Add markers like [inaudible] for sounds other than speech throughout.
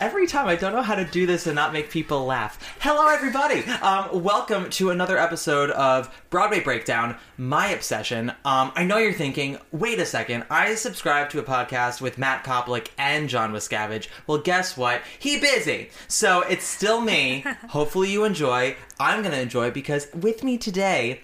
Every time I don't know how to do this and not make people laugh. Hello, everybody. Um, welcome to another episode of Broadway Breakdown, my obsession. Um, I know you're thinking, wait a second, I subscribe to a podcast with Matt Koplick and John Wiscavage. Well, guess what? He busy. So it's still me. [laughs] Hopefully you enjoy. I'm going to enjoy because with me today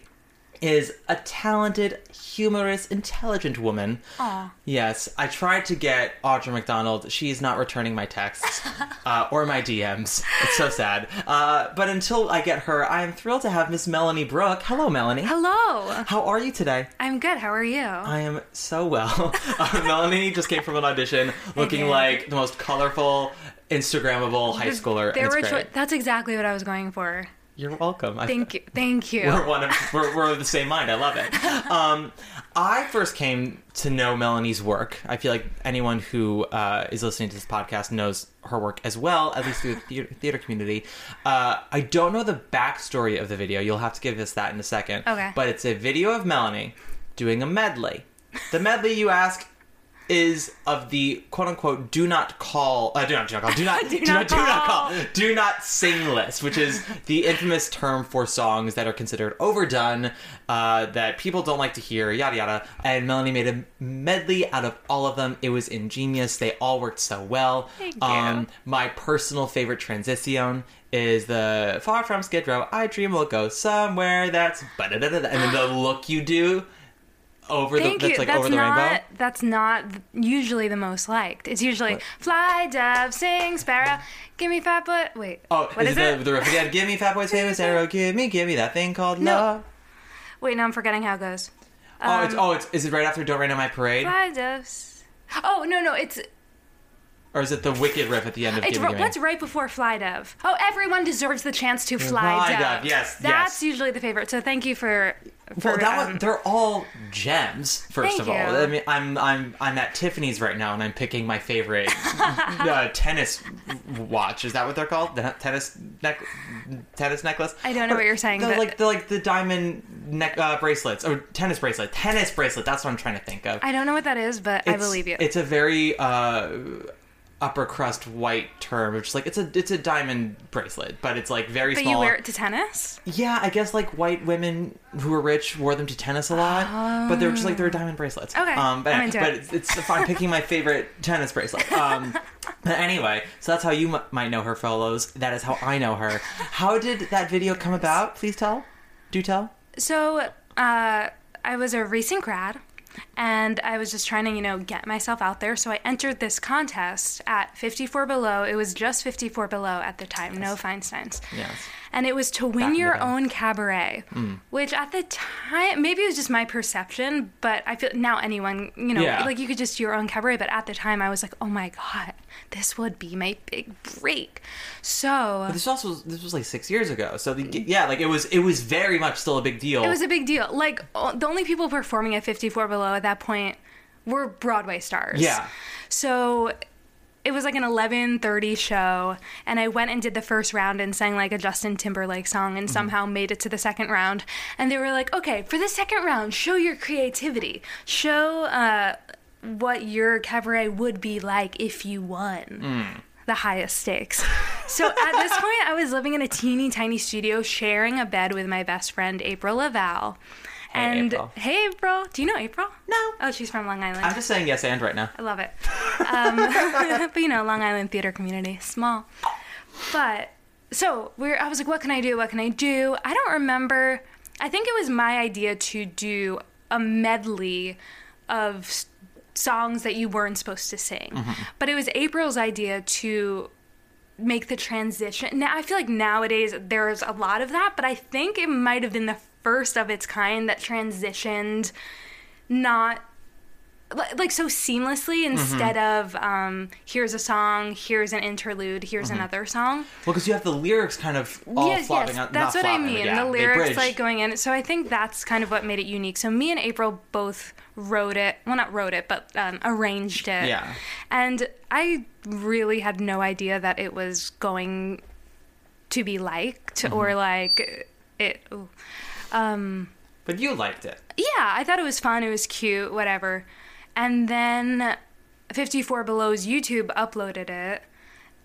is a talented, humorous, intelligent woman. Aw. Yes, I tried to get Audra McDonald. She's not returning my texts [laughs] uh, or my DMs. It's so sad. Uh, but until I get her, I am thrilled to have Miss Melanie Brooke. Hello, Melanie. Hello. How are you today? I'm good. How are you? I am so well. [laughs] uh, Melanie just came from an audition looking like the most colorful, Instagrammable high schooler. There were cho- that's exactly what I was going for. You're welcome. I- Thank you. Thank you. We're one of we're, we're of the same mind. I love it. [laughs] Um, I first came to know Melanie's work. I feel like anyone who uh, is listening to this podcast knows her work as well, at least through the theater, theater community. Uh, I don't know the backstory of the video. You'll have to give us that in a second. Okay. But it's a video of Melanie doing a medley. The medley, you ask, is of the quote unquote do not call uh, do not do not call do not [laughs] do, Do not, not do not call. do not sing list, which is the infamous term for songs that are considered overdone, uh, that people don't like to hear, yada yada. And Melanie made a medley out of all of them. It was ingenious. They all worked so well. Thank Um, you. my personal favorite transition is the far from Skid Row. I dream we'll go somewhere that's and then the look you do over Thank the you. that's like that's over the not. rainbow. That's not usually the most liked. It's usually fly, dove, sing, sparrow. Give me fat butt. Wait. Oh, what is, is, it the, the again? Give me Fat Boy's famous arrow. Give me, give me that thing called No. love. Wait, no, I'm forgetting how it goes. oh, it's um, oh, it's is it right after Don't Rain on My Parade, Fly, doves. Oh no, no, it's or is it the Wicked riff at the end of it's Give Me, Give Me? what's right before fly dove. Oh, everyone deserves the chance to fly, Fly dove. dove, yes, That's yes. usually the favorite. So thank you for. for Well, that um, one, they're all gems. First of all, you. I mean, I'm I'm I'm at Tiffany's right now, and I'm picking my favorite [laughs] uh, tennis watch. Is that what they're called? The tennis neck, tennis necklace. I don't know what you're saying, The, but- like the like the diamond neck uh, bracelets or tennis bracelet, tennis bracelet. That's what I'm trying to think of. I don't know what that is, but I believe you. It's a very uh, upper crust white term. which is like it's a it's a diamond bracelet, but it's like very but small. you wear it to tennis? Yeah, I guess like white women who were rich wore them to tennis a lot, but they're just like they're diamond bracelets. Okay, um, but, I'm but it. it's, it's I'm picking my favorite tennis bracelet. Um, [laughs] but anyway, so that's how you m- might know her, fellows. That is how I know her. How did that video come about? Please tell. Do tell. So, uh, I was a recent grad, and I was just trying to, you know, get myself out there. So I entered this contest at 54 Below. It was just 54 Below at the time, no Feinstein's. Yes. And it was to win in the your own cabaret, Mm. which at the time, maybe it was just my perception, but I feel now anyone, you know, Yeah. like you could just do your own cabaret. But at the time, I was like, oh my God, this would be my big break. So But this also this was like six years ago, so the, yeah, like it was it was very much still a big deal. It was a big deal. Like the only people performing at 54 Below at that point were Broadway stars. Yeah. So it was like an 11:30 show and I went and did the first round and sang like a Justin Timberlake song and somehow made it to the second round and they were like okay for the second round show your creativity show uh, what your cabaret would be like if you won the highest stakes so at this [laughs] point I was living in a teeny tiny studio sharing a bed with my best friend April Laval Hey, and April. hey April do you know April No. oh she's from Long Island I'm just saying yes and right now. I love it. [laughs] Um, [laughs] but you know, Long Island theater community, small. But so we're. I was like, what can I do? What can I do? I don't remember. I think it was my idea to do a medley of songs that you weren't supposed to sing, mm-hmm. but it was April's idea to make the transition. Now I feel like nowadays there's a lot of that, but I think it might have been the first of its kind that transitioned not like so seamlessly instead of um here's a song here's an interlude here's another song Well, because you have the lyrics kind of all yes flopping yes out. that's what i mean yeah, the lyrics like going in so i think that's kind of what made it unique so me and april both wrote it well not wrote it but um, arranged it Yeah. and i really had no idea that it was going to be liked Mm-hmm. or like it ooh. um But you liked it. yeah, I thought it was fun. It was cute, whatever. And then 54 Below's YouTube uploaded it,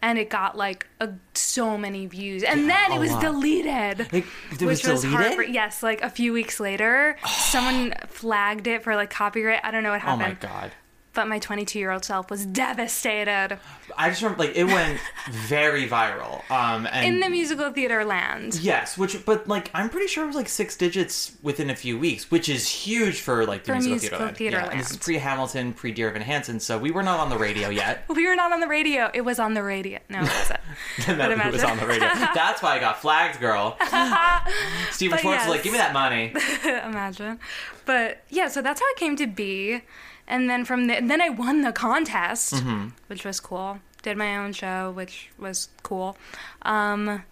and it got like a, so many views. And then it was lot. deleted. It was deleted? heartbreak- Yes, like a few weeks later, someone flagged it for like copyright. I don't know what happened Oh my god. But my 22 year old self was devastated I just remember like it went very viral. Um, and in the musical theater land. Yes, which but like I'm pretty sure it was like six digits within a few weeks, which is huge for like the For musical, musical theater. land. theater yeah, and this is pre Hamilton, pre Dear Evan Hansen, so we were not on the radio yet. [laughs] We were not on the radio. It was on the radio. No, it wasn't. [laughs] But it was on the radio. That's why I got flagged, girl. [laughs] Stephen Schwartz was like, "Give me that money." imagine. But yeah, so that's how it came to be. And then from the, then I won the contest, Mm-hmm. which was cool. Did my own show, which was cool. Um,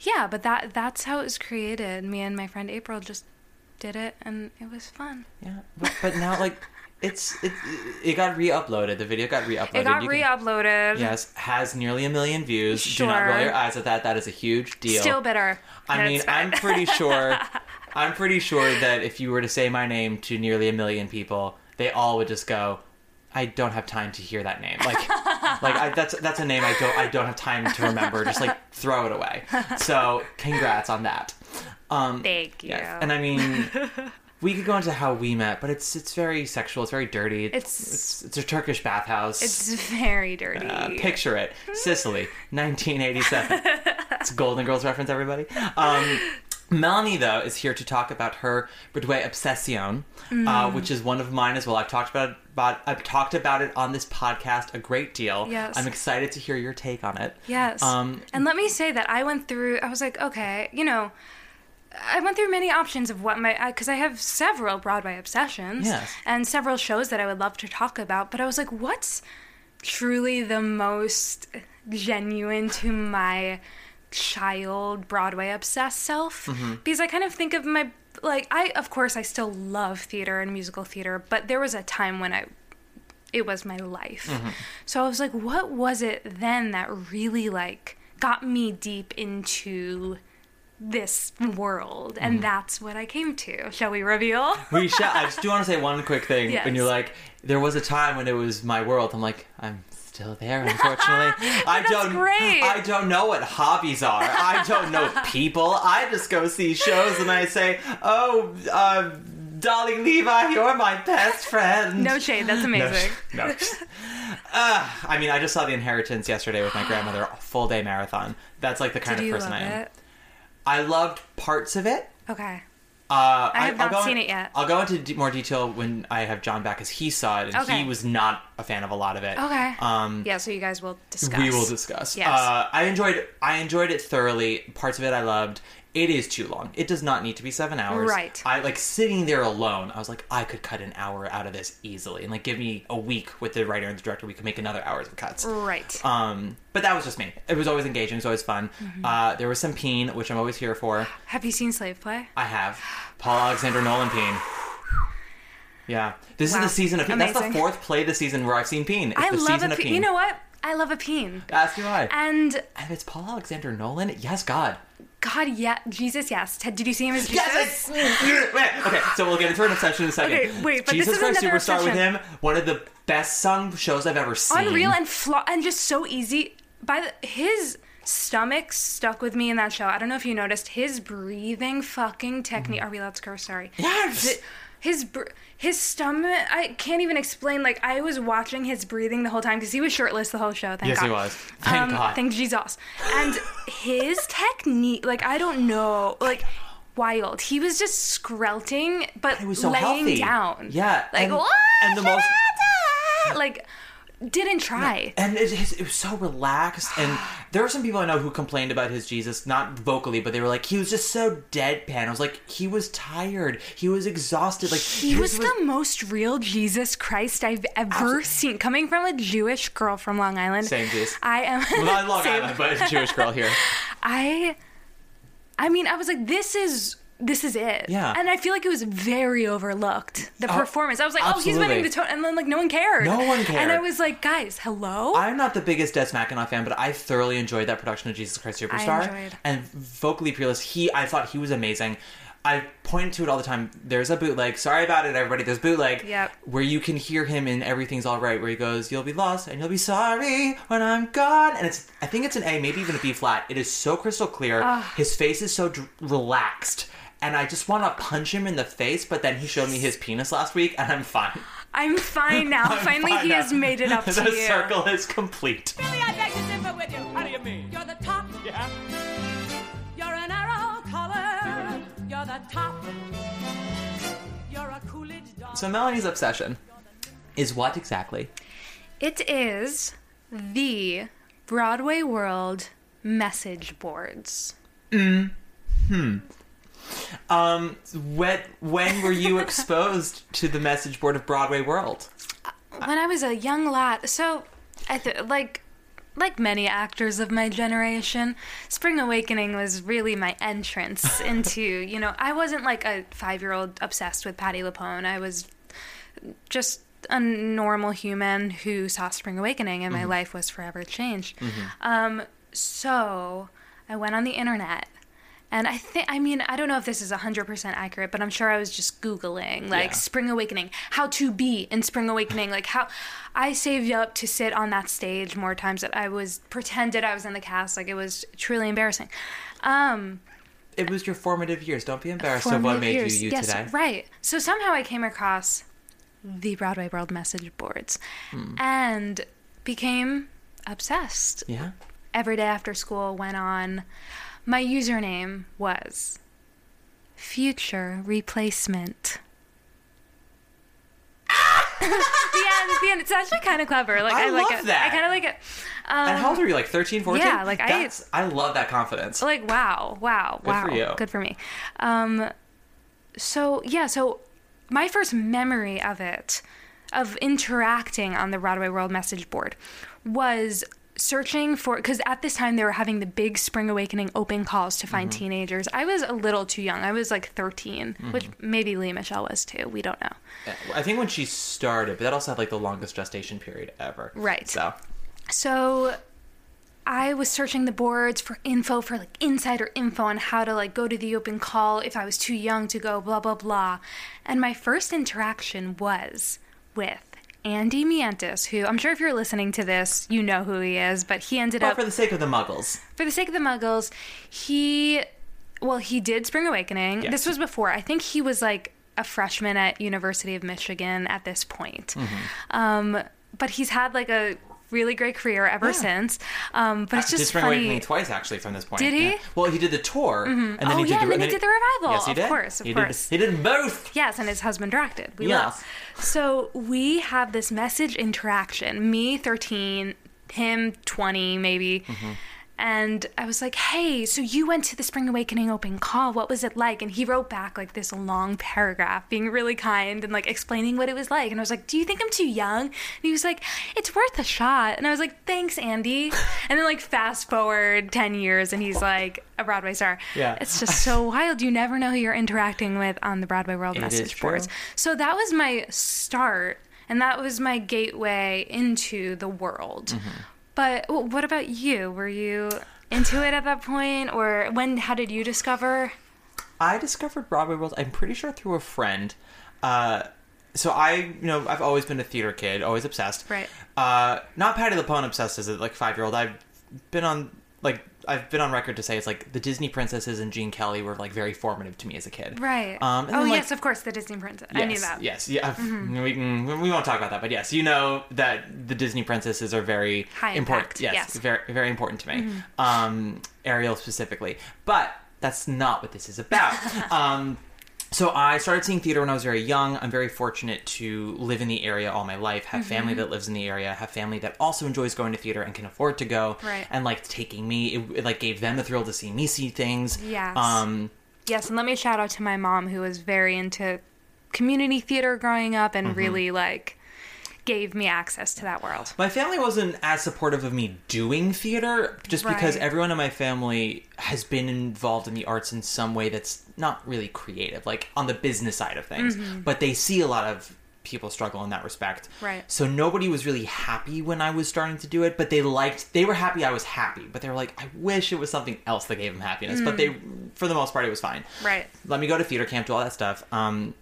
yeah, but that that's how it was created. Me and my friend April just did it, and it was fun. Yeah, but, but now like it's it it got re-uploaded. The video got re-uploaded. It got You re-uploaded. Yes, has nearly a million views. Do not roll your eyes at that. That is a huge deal. Still bitter. I mean. I'm [laughs] pretty sure. I'm pretty sure that if you were to say my name to nearly a million people, they all would just go, "I don't have time to hear that name." Like, [laughs] like I, that's that's a name I don't I don't have time to remember. Just like throw it away. So, congrats on that. Um, Thank you. yes. And I mean, [laughs] we could go into how we met, but it's it's very sexual. It's very dirty. It's- it's, it's a Turkish bathhouse. it's very dirty. Uh, picture it. Sicily, 1987. it's a Golden Girls reference, everybody. Um, Melanie, though, is here to talk about her Broadway obsession, Mm. uh, which is one of mine as well. I've talked about it, about I've talked about it on this podcast a great deal. Yes. I'm excited to hear your take on it. Yes. Um, and let me say that I went through, I was like, okay, you know, I went through many options of what my, because I have several Broadway obsessions Yes. and several shows that I would love to talk about, but I was like, what's truly the most genuine to my child Broadway obsessed self? Mm-hmm. Because I kind of think of my, like, I, of course, I still love theater and musical theater, but there was a time when I it was my life. Mm-hmm. So I was like, what was it then that really like got me deep into this world? And mm-hmm. that's what I came to. Shall we reveal? [laughs] we shall. I just do want to say one quick thing. [laughs] Yes. When you're like, there was a time when it was my world. I'm like, I'm still there, unfortunately. [laughs] I don't. great. I don't know what hobbies are. I don't know [laughs] people. I just go see shows and I say, oh, uh, darling Levi, you're my best friend. No shade, that's amazing. no. Uh, [laughs] I mean, I just saw The Inheritance yesterday with my [gasps] grandmother, a full day marathon. That's like the kind Did of person I am. it? I loved parts of it. Okay. Uh, I have I'll not seen in- it yet. I'll go into d- more detail when I have John back, as he saw it and Okay. he was not a fan of a lot of it. Okay. Um, yeah, so you guys will discuss. we will discuss. Yes. Uh, I enjoyed. I enjoyed it thoroughly. Parts of it I loved. It is too long. It does not need to be seven hours. Right. I like sitting there alone. I was like, I could cut an hour out of this easily, and like give me a week with the writer and the director. We could make another hours of cuts. Right. Um, but that was just me. It was always engaging. It was always fun. Mm-hmm. Uh, there was some peen, which I'm always here for. [gasps] have you seen Slave Play? I have Paul Alexander Nolan peen. [sighs] Yeah, this Wow. is the season of peen. That's the fourth play this season where I've seen peen. It's I the love season a of peen. You know what? I love a peen. Ask me why. And And it's Paul Alexander Nolan. Yes, God. God, yeah, Jesus, yes. Ted, did you see him as Jesus? Yes. okay, so we'll get into an obsession in a second. Okay, wait, but Jesus this is Christ another Superstar with him. One of the best sung shows I've ever seen. Unreal and flaw and just so easy. By the, his stomach stuck with me in that show. I don't know if you noticed his breathing fucking technique. Are we allowed to curse? Sorry. Mm-hmm. Yes. The- his br- his stomach. I can't even explain. Like I was watching his breathing the whole time because he was shirtless the whole show. Thank God. Yes, God. he was. Thank Um, God. Thank Jesus. And his [laughs] technique, like I don't know, like. Wild. He was just skrelting, but was so laying healthy. down. Yeah, Like and- what? and the most- like didn't try. and it, it was so relaxed. And [sighs] there were some people I know who complained about his Jesus, not vocally, but they were like, he was just so deadpan. I was like, he was tired. He was exhausted. Like He was, the most real Jesus Christ I've ever seen. Coming from a Jewish girl from Long Island. Same, Jeez. I am not Long [laughs] same. Island, but a Jewish girl here. [laughs] I I mean, I was like, this is this is it. Yeah. And I feel like it was very overlooked. The Oh, performance. I was like, oh, he's winning the tone and then like no one cared. No one cared. And. I was like, guys, hello? I'm not the biggest Des McAnuff fan, but I thoroughly enjoyed that production of Jesus Christ Superstar. enjoyed. And vocally peerless, he I thought he was amazing. I point to it all the time. There's a bootleg. Sorry about it, everybody. There's bootleg. Yep. Where you can hear him in Everything's All Right, where he goes, "You'll be lost and you'll be sorry when I'm gone." And it's, I think it's an A, maybe even a B flat. It is so crystal clear. His face is so dr- relaxed, and I just want to punch him in the face. But then he showed me his penis last week, and I'm fine. I'm fine now. [laughs] I'm Finally fine he now. has made it up [laughs] to the you. circle is complete. Billy, I beg to differ with you. How do you mean? You're the top. Yeah. You're an arrow color. You're the top. You're a Coolidge dog. So Melanie's obsession is what exactly? It is the Broadway World message boards. Mm-hmm. Um, when when were you [laughs] exposed to the message board of Broadway World? when I was a young lad, so I th- like like many actors of my generation, Spring Awakening was really my entrance [laughs] into, you know, I wasn't like a 5-year-old obsessed with Patty LuPone. I was just a normal human who saw Spring Awakening and my life was forever changed. Um, so I went on the internet and I think, I mean, I don't know if this is 100% accurate, but I'm sure I was just Googling, like, Yeah. Spring Awakening, how to be in Spring Awakening. Like, how I saved up to sit on that stage more times that I was pretended I was in the cast. Like, it was truly embarrassing. Um, It was your formative years. Don't be embarrassed of what made years. you you yes, today. Right. So somehow I came across the Broadway World message boards Hmm. and became obsessed. Yeah. Every day after school went on. My username was future replacement. [laughs] yeah, end, the end. It's actually kind of clever. Like I I, like love it. that. I kind of like it. Um, and how old are you? Like 13, 14? yeah, like, I- That's, I love that confidence. like wow wow Good wow for you. good for me um so yeah so my first memory of it of interacting on the broadway world message board was searching for because at this time they were having the big spring awakening open calls to Mm-hmm. find teenagers i was a little too young i was like 13 Mm-hmm. which maybe Lea Michele was too we don't know I think when she started, but that also had like the longest gestation period ever. Right. So So I was searching the boards for info for like insider info on how to like go to the open call if I was too young to go blah blah blah. And my first interaction was with Andy Mientis, who I'm sure if you're listening to this, you know who he is, but he ended but up for the sake of the muggles. for the sake of the muggles, he well, he did Spring Awakening. Yes. This was before. I think he was like a freshman at University of Michigan at this point. Mm-hmm. Um, but he's had like a really great career ever since. Um, but it's just did just Spring funny. Awakening twice actually from this point. Did he? Yeah. Well, he did the tour, and then Oh, he did yeah, the, and then he did the revival. Yes, he Of did. course, of he course. Did, he did both. Yes, and his husband directed. We Yes. love. So we have this message interaction. Me, thirteen, him, twenty, maybe. Mm-hmm. And I was like, "Hey, so you went to the Spring Awakening open call. What was it like?" And he wrote back like this long paragraph, being really kind and like explaining what it was like. And I was like, "Do you think I'm too young?" And he was like, "It's worth a shot." And I was like, "Thanks, Andy." And then like fast forward ten years, and he's like a Broadway star. Yeah. it's just so [laughs] wild. You never know who you're interacting with on the Broadway World It message boards. So that was my start, and that was my gateway into the world. Mm-hmm. But w- what about you? Were you into it at that point, or when? How did you discover? I discovered Broadway World. I'm pretty sure through a friend. Uh, so I, you know, I've always been a theater kid, always obsessed. Right. Uh, not Patty LuPone obsessed as a like five year old. I've been on like I've been on record to say it's like the Disney princesses and Gene Kelly were like very formative to me as a kid. Right. Um, and oh then, like- yes, of course, the Disney princess. I knew Yes, that. Yes, yeah. We, can, we won't talk about that, but yes, you know that the Disney princesses are very High important. impact, Yes, yes. very very important to me. Um, Ariel specifically, but that's not what this is about. [laughs] um, so I started seeing theater when I was very young. I'm very fortunate to live in the area all my life, have family Mm-hmm. that lives in the area, have family that also enjoys going to theater and can afford to go, Right. and like taking me. It, it like gave them the thrill to see me see things. Yes. Um, Yes, and let me shout out to my mom who was very into community theater growing up Mm-hmm. and really like gave me access to that world. My family wasn't as supportive of me doing theater just because everyone in my family has been involved in the arts in some way that's not really creative, like on the business side of things. Mm-hmm. But they see a lot of people struggle in that respect. Right. So nobody was really happy when I was starting to do it, but they liked they were happy I was happy, but they were like I wish it was something else that gave them happiness, but they for the most part it was fine. Mm. Right. Let me go to theater camp, do all that stuff. Um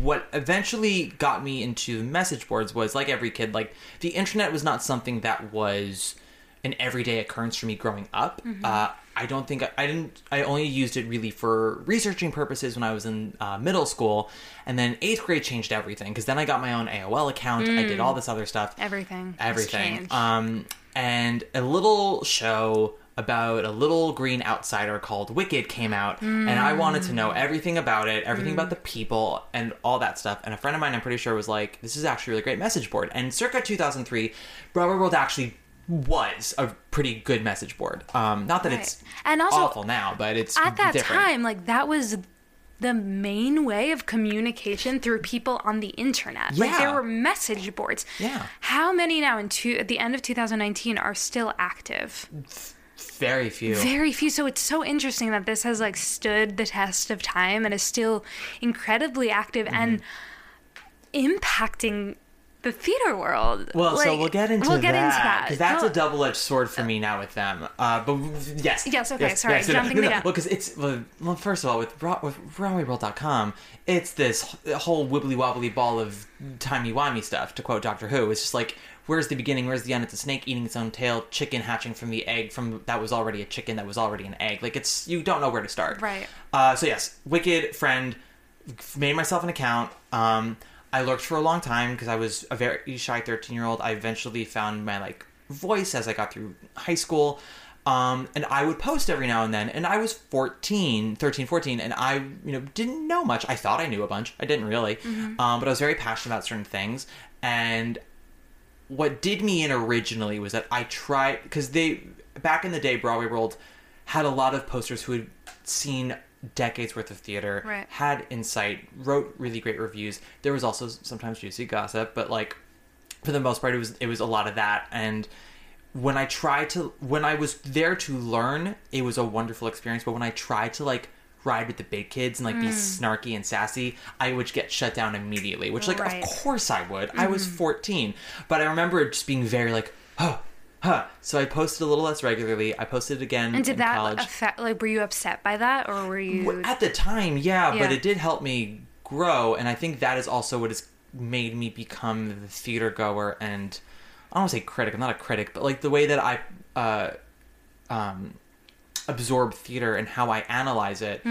what eventually got me into message boards was like every kid like the internet was not something that was an everyday occurrence for me growing up. Uh, i don't think I, I didn't i only used it really for researching purposes when i was in uh, middle school. And then eighth grade changed everything because then i got my own aol account. I did all this other stuff. Everything. Everything. um and a little show about a little green outsider called wicked came out and i wanted to know everything about it everything about the people and all that stuff and a friend of mine i'm pretty sure was like this is actually a really great message board and circa 2003 broadway world actually was a pretty good message board um not that it's And also, awful now but it's At that different. time, like that was the main way of communication through people on the internet. Like Yeah. there were message boards. Yeah. How many now in two, at the end of 2019 are still active? Very few Very few. So it's so interesting that this has like stood the test of time and is still incredibly active and impacting the theater world. Well, so we'll get into we'll get that into that because that's No, a double-edged sword for me now with them. Uh, but yes, Yes, okay, sorry, no, no, jumping no, the no. Well, because it's well, well, first of all, with with BroadwayWorld.com, it's this whole wibbly wobbly ball of timey wimey stuff. To quote Doctor Who, it's just like where's the beginning, where's the end? It's a snake eating its own tail, chicken hatching from the egg from that was already a chicken that was already an egg. Like it's you don't know where to start. Right. Uh, so yes, Wicked friend made myself an account. Um, I lurked for a long time because I was a very shy 13 year old. I eventually found my like voice as I got through high school. Um, and I would post every now and then. And I was 14, 13, 14, and I, you know, didn't know much. I thought I knew a bunch. I didn't really. Um, but I was very passionate about certain things. And what did me in originally was that I tried because they back in the day Broadway World had a lot of posters who had seen decades worth of theater, Right. had insight, wrote really great reviews. There was also sometimes juicy gossip, but like for the most part it was it was a lot of that and when I tried to when I was there to learn, it was a wonderful experience, but when I tried to like ride with the big kids and like be snarky and sassy, I would get shut down immediately, which like Right. Mm-hmm. of course I would. I was 14, but I remember just being very like, "Oh, huh." So I posted a little less regularly. I posted again And did in that college. affect, like, were you upset by that or were you. At the time, yeah, but it did help me grow, and I think that is also what has made me become the theater goer and I don't want to say critic. I'm not a critic, but like the way that I uh, um, absorb theater and how I analyze it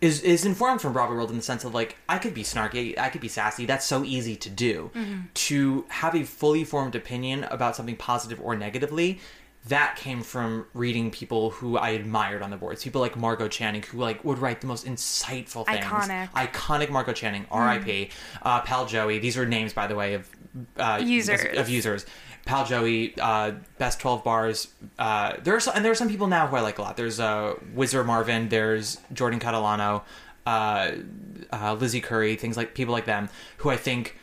is is informed from Broadway World in the sense of like I could be snarky, I could be sassy. That's so easy to do. To have a fully formed opinion about something positive or negatively, that came from reading people who I admired on the boards. People like Margot Channing, who like would write the most insightful things. Iconic. iconic Margot Channing, R.I.P. Uh, Pal Joey. These are names, by the way, of uh, Users. of users. Pal Joey, uh, best twelve bars. Uh, there's and there are some people now who I like a lot. There's uh, Wizard Marvin. There's Jordan Catalano, uh, uh, Lizzie Curry. Things like people like them who I think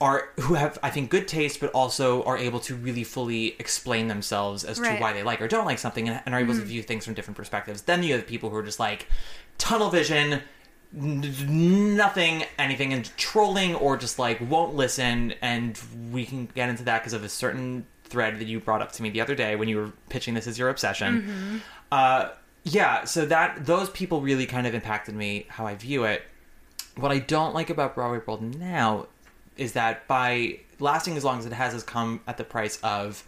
are who have I think good taste, but also are able to really fully explain themselves as to why they like or don't like something, and, and are able to view things from different perspectives. Then you have people who are just like tunnel vision, nothing, anything, and trolling or just like won't listen. And we can get into that because of a certain thread that you brought up to me the other day when you were pitching this as your obsession. Uh, yeah, so that those people really kind of impacted me how I view it. What I don't like about Broadway World now is that by lasting as long as it has, has come at the price of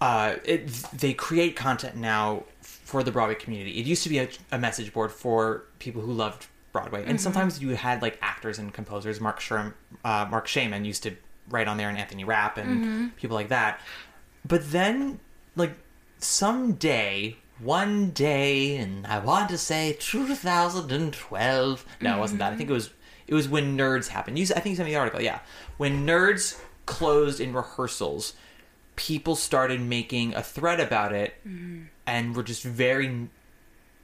uh, it, they create content now for the Broadway community. It used to be a, a message board for people who loved Broadway, and mm-hmm. sometimes you had like actors and composers. Mark Sherm, uh, Marc Shaiman used to write on there, and Anthony Rapp, and mm-hmm. people like that. But then, like someday, one day, and I want to say 2012. No, it wasn't that. I think mm-hmm. it was it was when Nerds happened. You, I think you sent me the article. Yeah, when Nerds closed in rehearsals, people started making a thread about it, and were just very.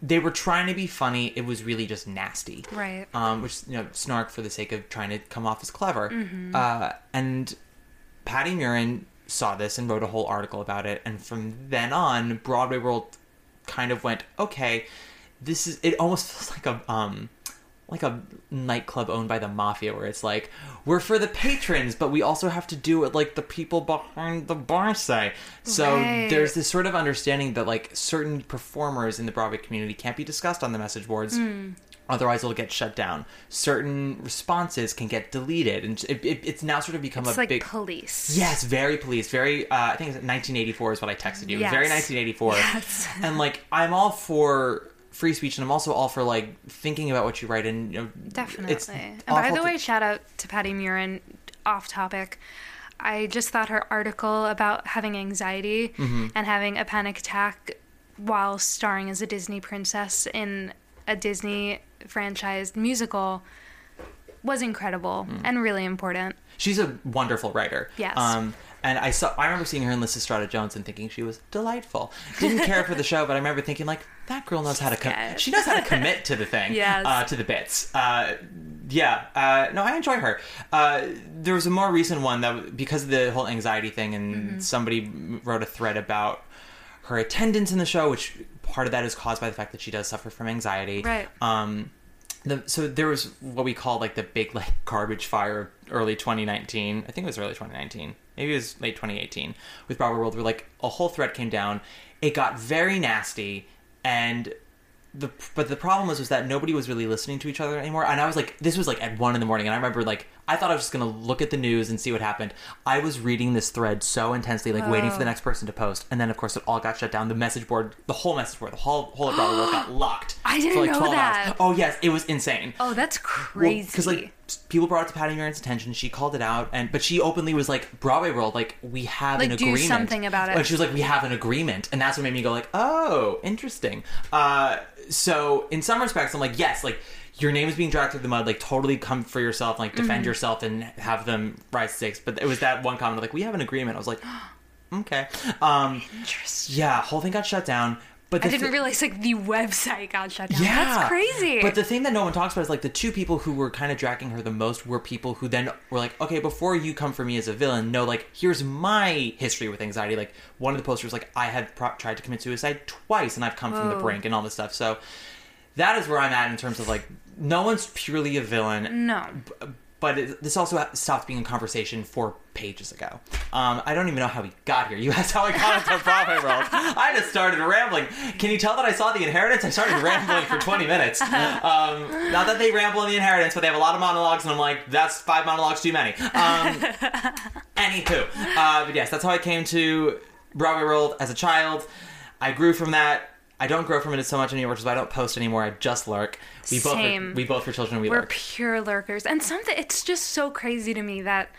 They were trying to be funny. It was really just nasty, Right. Um, which you know, snark for the sake of trying to come off as clever. Uh, and Patty Murin saw this and wrote a whole article about it, and from then on, Broadway World kind of went, okay, this is. It almost [laughs] feels like a um, like a nightclub owned by the mafia, where it's like we're for the patrons, but we also have to do what like the people behind the bar say. So Right. there's this sort of understanding that like certain performers in the Broadway community can't be discussed on the message boards. Hmm. Otherwise, it'll get shut down. Certain responses can get deleted, and it, it, it's now sort of become It's a like big police. Yes, very police. Very, uh, I think it's 1984 is what I texted you. Was very 1984. [laughs] Yes. And like, I'm all for free speech, and I'm also all for like thinking about what you write. And you know, Definitely. It's and by the to- way, shout out to Patty Murin, off topic. I just thought her article about having anxiety Mm-hmm. and having a panic attack while starring as a Disney princess in a Disney franchised musical was incredible Mm. and really important. she's a wonderful writer. Yes. Um, and I saw, I remember seeing her in Lysistrata Jones and thinking she was delightful. Didn't care for the show, but I remember thinking like that girl knows how to com- she knows how to commit to the thing. Yes. Uh, to the bits. Uh, yeah. Uh, no, I enjoy her. Uh, there was a more recent one that because of the whole anxiety thing, and Mm-hmm. somebody wrote a thread about her attendance in the show, which part of that is caused by the fact that she does suffer from anxiety. Right. Um, the, so there was what we call like the big like garbage fire early 2019 i think it was early 2019 maybe it was late 2018 with Broadway World where like a whole thread came down. It got very nasty and the but the problem was was that nobody was really listening to each other anymore. And i was like this was like at one in the morning. And i remember like i thought i was just gonna look at the news and see what happened. I was reading this thread so intensely like waiting for the oh. next person to post. And then of course it all got shut down. The message board the whole message board the whole whole of Broadway World [gasps] got locked I didn't for like know 12 that. hours oh yes. It was insane. Oh, that's crazy. because like people brought it to Patty Murin's attention, she called it out, and but she openly was like, "Broadway World, like we have Like, an do agreement." something about it. Like she was like, "We have an agreement," and that's what made me go like, "Oh, interesting." Uh, so in some respects, I'm like, yes, like your name is being dragged through the mud. Like totally come for yourself, like Mm-hmm. defend yourself, and have them rise to stakes. But it was that one comment like, "We have an agreement." I was like, [gasps] "Okay." Um, Interesting. yeah, whole thing got shut down. But I didn't thi- realize like the website got shut down. yeah, That's crazy. But the thing that no one talks about is like the two people who were kind of dragging her the most were people who then were like, okay, before you come for me as a villain, no, like here's my history with anxiety. Like one of the posters, like I had pro- tried to commit suicide twice, and I've come from the brink and all this stuff. So that is where I'm at in terms of like no one's purely a villain, no. But it, this also stopped being a conversation four pages ago. Um, I don't even know how we got here. [laughs] You asked how I got into Broadway World. I just started rambling. Can you tell that I saw The Inheritance? I started rambling for 20 minutes. Um, not that they ramble in The Inheritance, but they have a lot of monologues, and I'm like, that's five monologues too many. Um, [laughs] anywho, uh, but yes, that's how I came to Broadway World as a child. I grew from that. I don't grow from it so much anymore, why I don't post anymore. I just lurk. We both, Are, we both for children. We We're lurk. pure lurkers. And something it's just so crazy to me that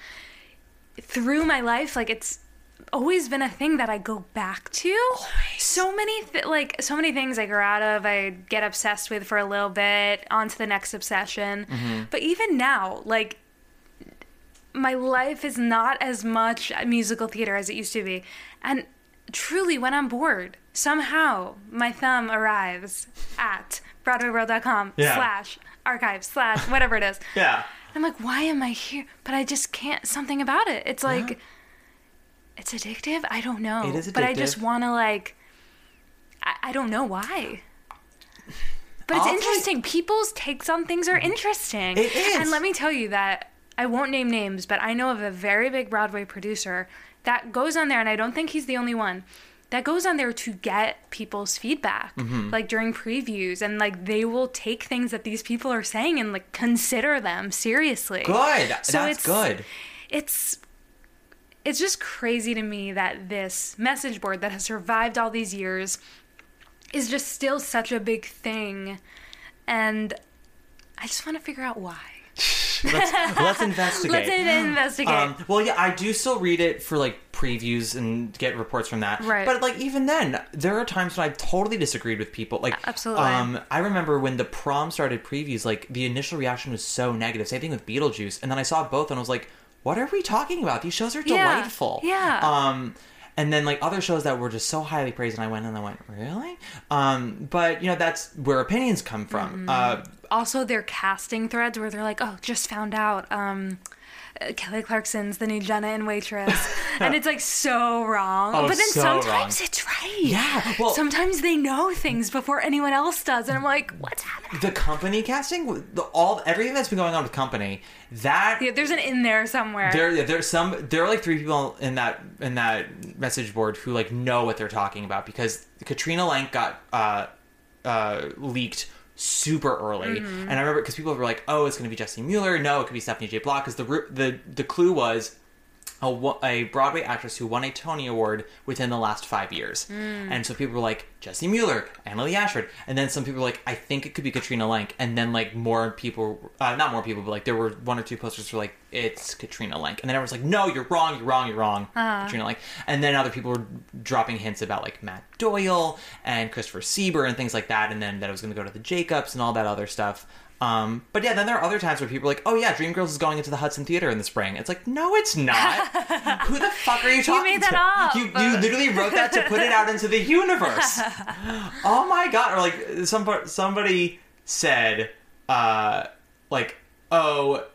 through my life like it's always been a thing that I go back to. So many th- like so many things I grow out of, I get obsessed with for a little bit, on to the next obsession. Mm-hmm. But even now, like my life is not as much musical theater as it used to be. And truly, when I'm bored, somehow my thumb arrives at BroadwayWorld.com Yeah. slash archive slash whatever it is. [laughs] Yeah. I'm like, why am I here? But I just can't. Something about it. It's like, it's addictive. I don't know. It is addictive. But I just want to like. I, I don't know why. But it's I'll interesting. People's takes on things are interesting. It is. And let me tell you that I won't name names, but I know of a very big Broadway producer that goes on there, and I don't think he's the only one. That goes on there to get people's feedback, Mm-hmm. like during previews, and like they will take things that these people are saying and like consider them seriously. Good. So That's it's- good. It's it's just crazy to me that this message board that has survived all these years is just still such a big thing, and I just want to figure out why. [laughs] Let's, [laughs] let's investigate. Let's investigate. Um, well, yeah, I do still read it for like previews and get reports from that. Right. But like even then, there are times when I totally disagreed with people. Like Absolutely. Um, I remember when the prom started previews, like the initial reaction was so negative. Same thing with Beetlejuice, and then I saw both and I was like, "What are we talking about? These shows are Yeah. delightful." Yeah. Um. And then like other shows that were just so highly praised, and I went and I went, really? Um, but you know that's where opinions come from. Mm-hmm. Uh, also their casting threads where they're like, "Oh, just found out um uh, Kelly Clarkson's the new Jenna in Waitress," [laughs] and it's like so wrong. Oh, but then so sometimes wrong. it's right. Yeah, well- sometimes they know things before anyone else does, and I'm like, "What's happening?" the company casting, the, all everything that's been going on with company, that Yeah, there's an in there somewhere. there yeah, there's some there are like three people in that in that message board who like know what they're talking about because Katrina Lenk got uh uh leaked super early. Mm-hmm. and I remember because people were like oh it's going to be Jessie Mueller. No it could be Stephanie J. Block. Because the the the clue was a, a Broadway actress who won a Tony Award within the last five years. Mm. And so people were like, Jessie Mueller, Annaleigh Ashford. And then some people were like, I think it could be Katrina Lenk. And then, like, more people, uh, not more people, but like, there were one or two posters who were like, it's Katrina Lenk. And then everyone's like, no, you're wrong, you're wrong, you're wrong. Uh-huh. Katrina Lenk. And then other people were dropping hints about like Matt Doyle and Christopher Sieber and things like that. And then that it was going to go to the Jacobs and all that other stuff. Um, but yeah, then there are other times where people are like, "Oh yeah, Dreamgirls is going into the Hudson Theater in the spring." It's like, no, it's not. [laughs] Who the fuck are you talking made that to? up. You, you literally wrote that to put it out into the universe. [laughs] oh my god! Or like somebody somebody said, uh, like, oh,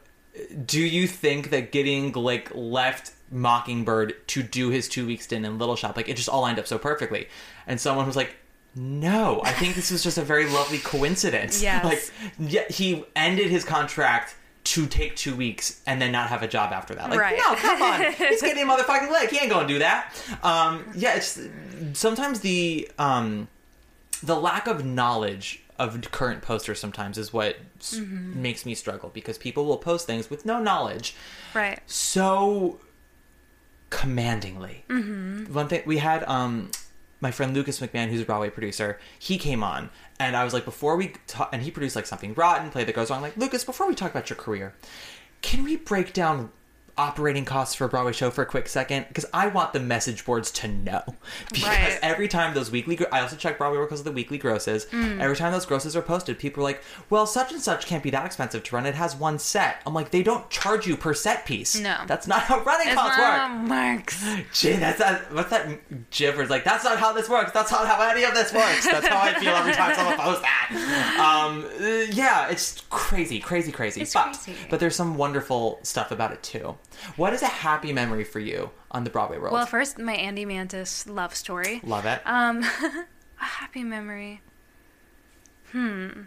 do you think that getting like left Mockingbird to do his two week stint in Little Shop, like it just all lined up so perfectly? And someone was like, no, I think this was just a very lovely coincidence. [laughs] Yes. Like, yeah, he ended his contract to take two weeks and then not have a job after that. Like, Right. no, come on. [laughs] He's getting a motherfucking leg. He ain't gonna do that. Um, yeah, it's sometimes the um, the lack of knowledge of current posters sometimes is what Mm-hmm. makes me struggle because people will post things with no knowledge right. so commandingly. Mm-hmm. One thing we had, um, my friend Lucas McMahon, who's a Broadway producer, he came on, and I was like, before we talk, and he produced like something rotten, play that goes on. Like Lucas, before we talk about your career, can we break down? Operating costs for a Broadway show for a quick second because I want the message boards to know [laughs] because Right. every time those weekly, I also check Broadway because of the weekly grosses. Mm. Every time those grosses are posted, people are like, "Well, such and such can't be that expensive to run. It has one set." I'm like, they don't charge you per set piece. No. that's not how running It's costs work. not Marks. [gasps] Gee, that's that. What's that? Gibbers like that's not how this works. That's not how any of this works. [laughs] That's how I feel every time someone posts that. Um, yeah, it's crazy, crazy, crazy. It's but, crazy. but there's some wonderful stuff about it too. What is a happy memory for you on the Broadway world? Well, first, my Andy Mientis love story. Love it. Um, [laughs] a happy memory. Hmm.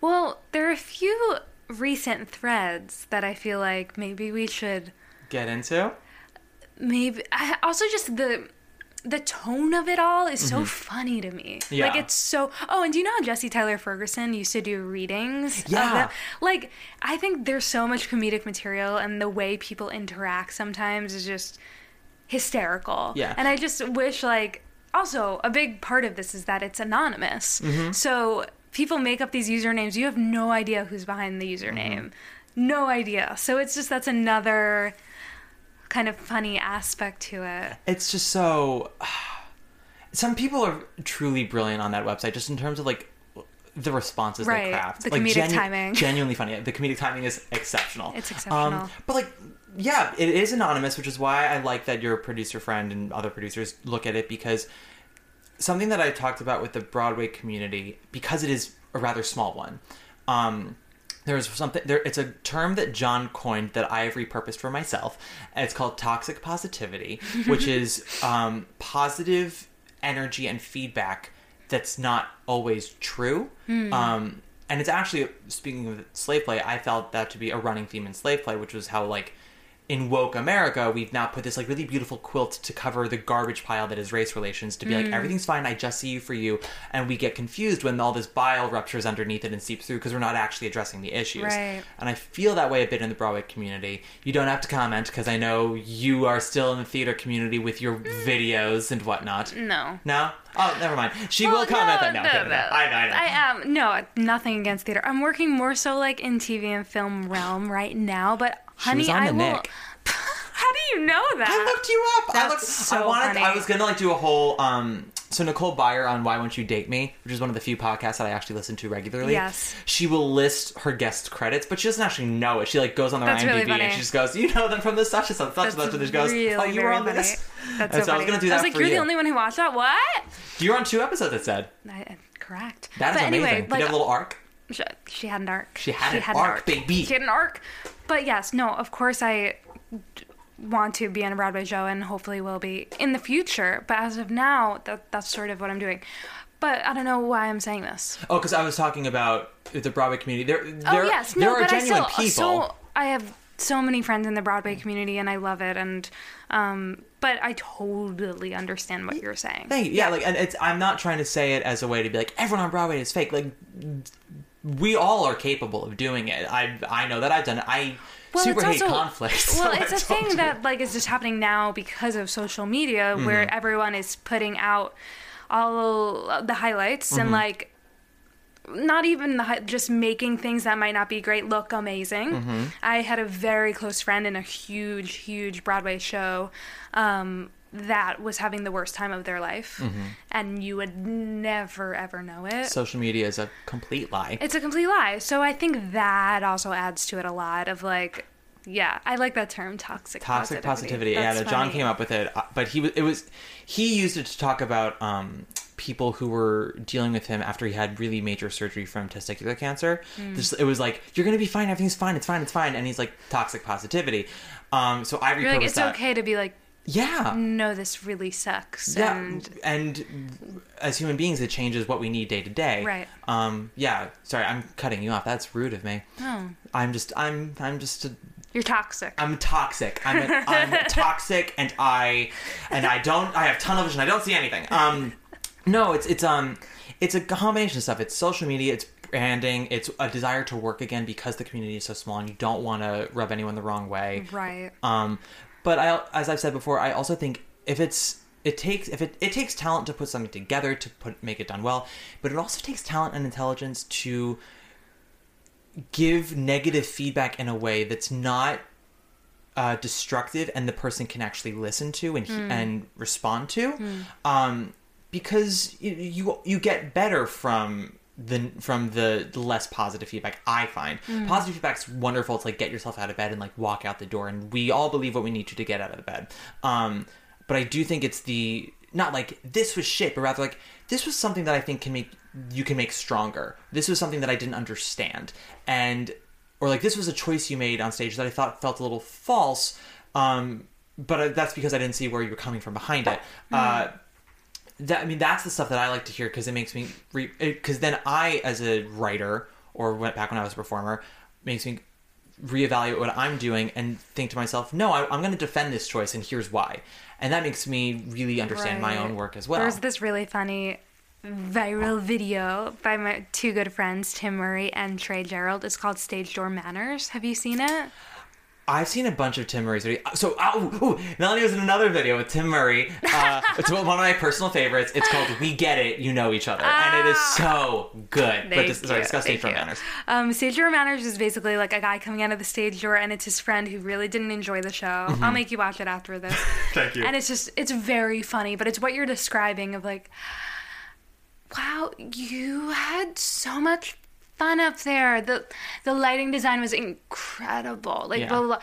Well, there are a few recent threads that I feel like maybe we should Get into. maybe I, also just the the tone of it all is so funny to me. Mm-hmm. Yeah. Like it's so Oh, and do you know how Jesse Tyler Ferguson used to do readings? Yeah. Like I think there's so much comedic material and the way people interact sometimes is just hysterical. Yeah. And I just wish like also a big part of this is that it's anonymous. Mm-hmm. So people make up these usernames. You have no idea who's behind the username. Mm-hmm. No idea. So it's just that's another kind of funny aspect to it. it's just so [sighs] some people are truly brilliant on that website just in terms of like the responses Right, they craft the like comedic timing. [laughs] genuinely funny the comedic timing is exceptional It's exceptional. um, but like yeah it is anonymous which is why i like that your producer friend and other producers look at it because something that i talked about with the broadway community because it is a rather small one um, there's something there it's a term that john coined that i have repurposed for myself it's called toxic positivity [laughs] which is um, positive energy and feedback that's not always true. Um, and it's actually speaking of slave play i felt that to be a running theme in slave play which was how like in woke America, we've now put this like really beautiful quilt to cover the garbage pile that is race relations to be Mm. like everything's fine. I just see you for you, and we get confused when all this bile ruptures underneath it and seeps through because we're not actually addressing the issues. Right. And I feel that way a bit in the Broadway community. You don't have to comment because I know you are still in the theater community with your videos and whatnot. No. No? Oh, never mind. She Well, will comment no, that now. no, Okay, no. I know, I know. I am no nothing against theater. I'm working more so like in TV and film realm right now. But honey, was on I the will. Nick. [laughs] How do you know that? I looked you up. I looked. so I wanted. funny. I was gonna like do a whole. Um. So Nicole Byer on Why Won't You Date Me, which is one of the few podcasts that I actually listen to regularly. Yes. She will list her guest credits, but she doesn't actually know it. She like goes on their That's IMDb really and she just goes, "You know them from this such and such, such and That's such," and she goes, really, "Oh, you were on funny. this." That's and so so I was gonna do that I was like, for you're you. the only one who watched that. What? You're on two episodes. It said I, correct. that is but amazing. anyway, Did like you have a little arc? She, she had an arc. She had an arc, baby. She had an arc. But yes, no, of course I want to be on a Broadway show and hopefully will be in the future. But as of now, that, that's sort of what I'm doing. But I don't know why I'm saying this. Oh, because I was talking about the Broadway community. There, oh there, yes, there no, are but I genuine still people. so I have so many friends in the Broadway community and I love it and um but I totally understand what you're saying. Thank you. Yeah, like, and it's. I'm not trying to say it as a way to be like everyone on Broadway is fake. Like, we all are capable of doing it. I I know that I've done it. I super hate conflict. Well, [laughs] so it's a thing do that like is just happening now because of social media, Mm-hmm. where everyone is putting out all the highlights Mm-hmm. and like not even the just making things that might not be great look amazing. Mm-hmm. I had a very close friend in a huge, huge Broadway show. Um, that was having the worst time of their life, and you would never ever know it. Social media is a complete lie. It's a complete lie. So I think that also adds to it a lot of like, yeah, I like that term, toxic Toxic positivity. Yeah, That's John came up with it, uh, but he was. It was he used it to talk about um, people who were dealing with him after he had really major surgery from testicular cancer. Hmm. This, it was like you're gonna be fine. Everything's fine. It's fine. It's fine. And he's like toxic positivity. Um, so I repurposed like, it's that. okay to be like, Yeah. no, this really sucks. Yeah, And and as human beings, it changes what we need day to day. Right. Um. Yeah. Sorry, I'm cutting you off. That's rude of me. Oh. I'm just. I'm. I'm just. A, you're toxic. I'm toxic. I'm. A, [laughs] I'm toxic, and I. And I don't. I have tunnel vision. I don't see anything. Um. No, it's it's um, it's a combination of stuff. It's social media. It's branding. It's a desire to work again because the community is so small, and you don't want to rub anyone the wrong way. right. Um, but I, as I've said before, I also think if it's it takes if it, it takes talent to put something together to put make it done well, but it also takes talent and intelligence to give negative feedback in a way that's not uh, destructive and the person can actually listen to and he, and respond to, um, because you, you you get better from the from the less positive feedback. I find positive feedback's wonderful. It's like get yourself out of bed and like walk out the door, and we all believe what we need to to get out of the bed. Um, but I do think it's the not like this was shit, but rather like this was something that I think can make you can make stronger. This was something that I didn't understand, and or like this was a choice you made on stage that I thought felt a little false. Um, but uh, that's because I didn't see where you were coming from behind it. Uh, that I mean, that's the stuff that I like to hear because it makes me re- because then I, as a writer, or went back when I was a performer, makes me reevaluate what I'm doing and think to myself, no, I, I'm going to defend this choice, and here's why. And that makes me really understand my own work as well. There's this really funny viral video by my two good friends, Tim Murray and Trey Gerald. It's called Stage Door Manners. Have you seen it? I've seen a bunch of Tim Murray's videos. So, oh, ooh, Melanie was in another video with Tim Murray. Uh, it's one of my personal favorites. It's called "We Get It, You Know Each Other," and it is so good. but this, sorry, discuss stage thank door manners. Um, stage door manners is basically like a guy coming out of the stage door, and it's his friend who really didn't enjoy the show. I'll make you watch it after this. Mm-hmm. [laughs] Thank you. And it's just it's very funny, but it's what you're describing of like, wow, you had so much fun up there. the The lighting design was incredible. Like Yeah. the li-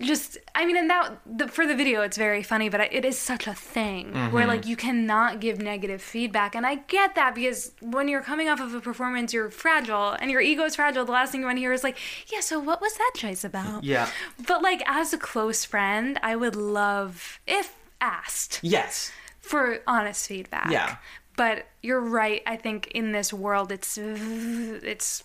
just I mean, and that the, for the video, it's very funny, but it is such a thing Mm-hmm. where like you cannot give negative feedback, and I get that because when you're coming off of a performance, you're fragile and your ego is fragile. The last thing you want to hear is like, "Yeah, so what was that choice about?" Yeah. But like as a close friend, I would love if asked Yes. for honest feedback. Yeah. But you're right. I think in this world, it's it's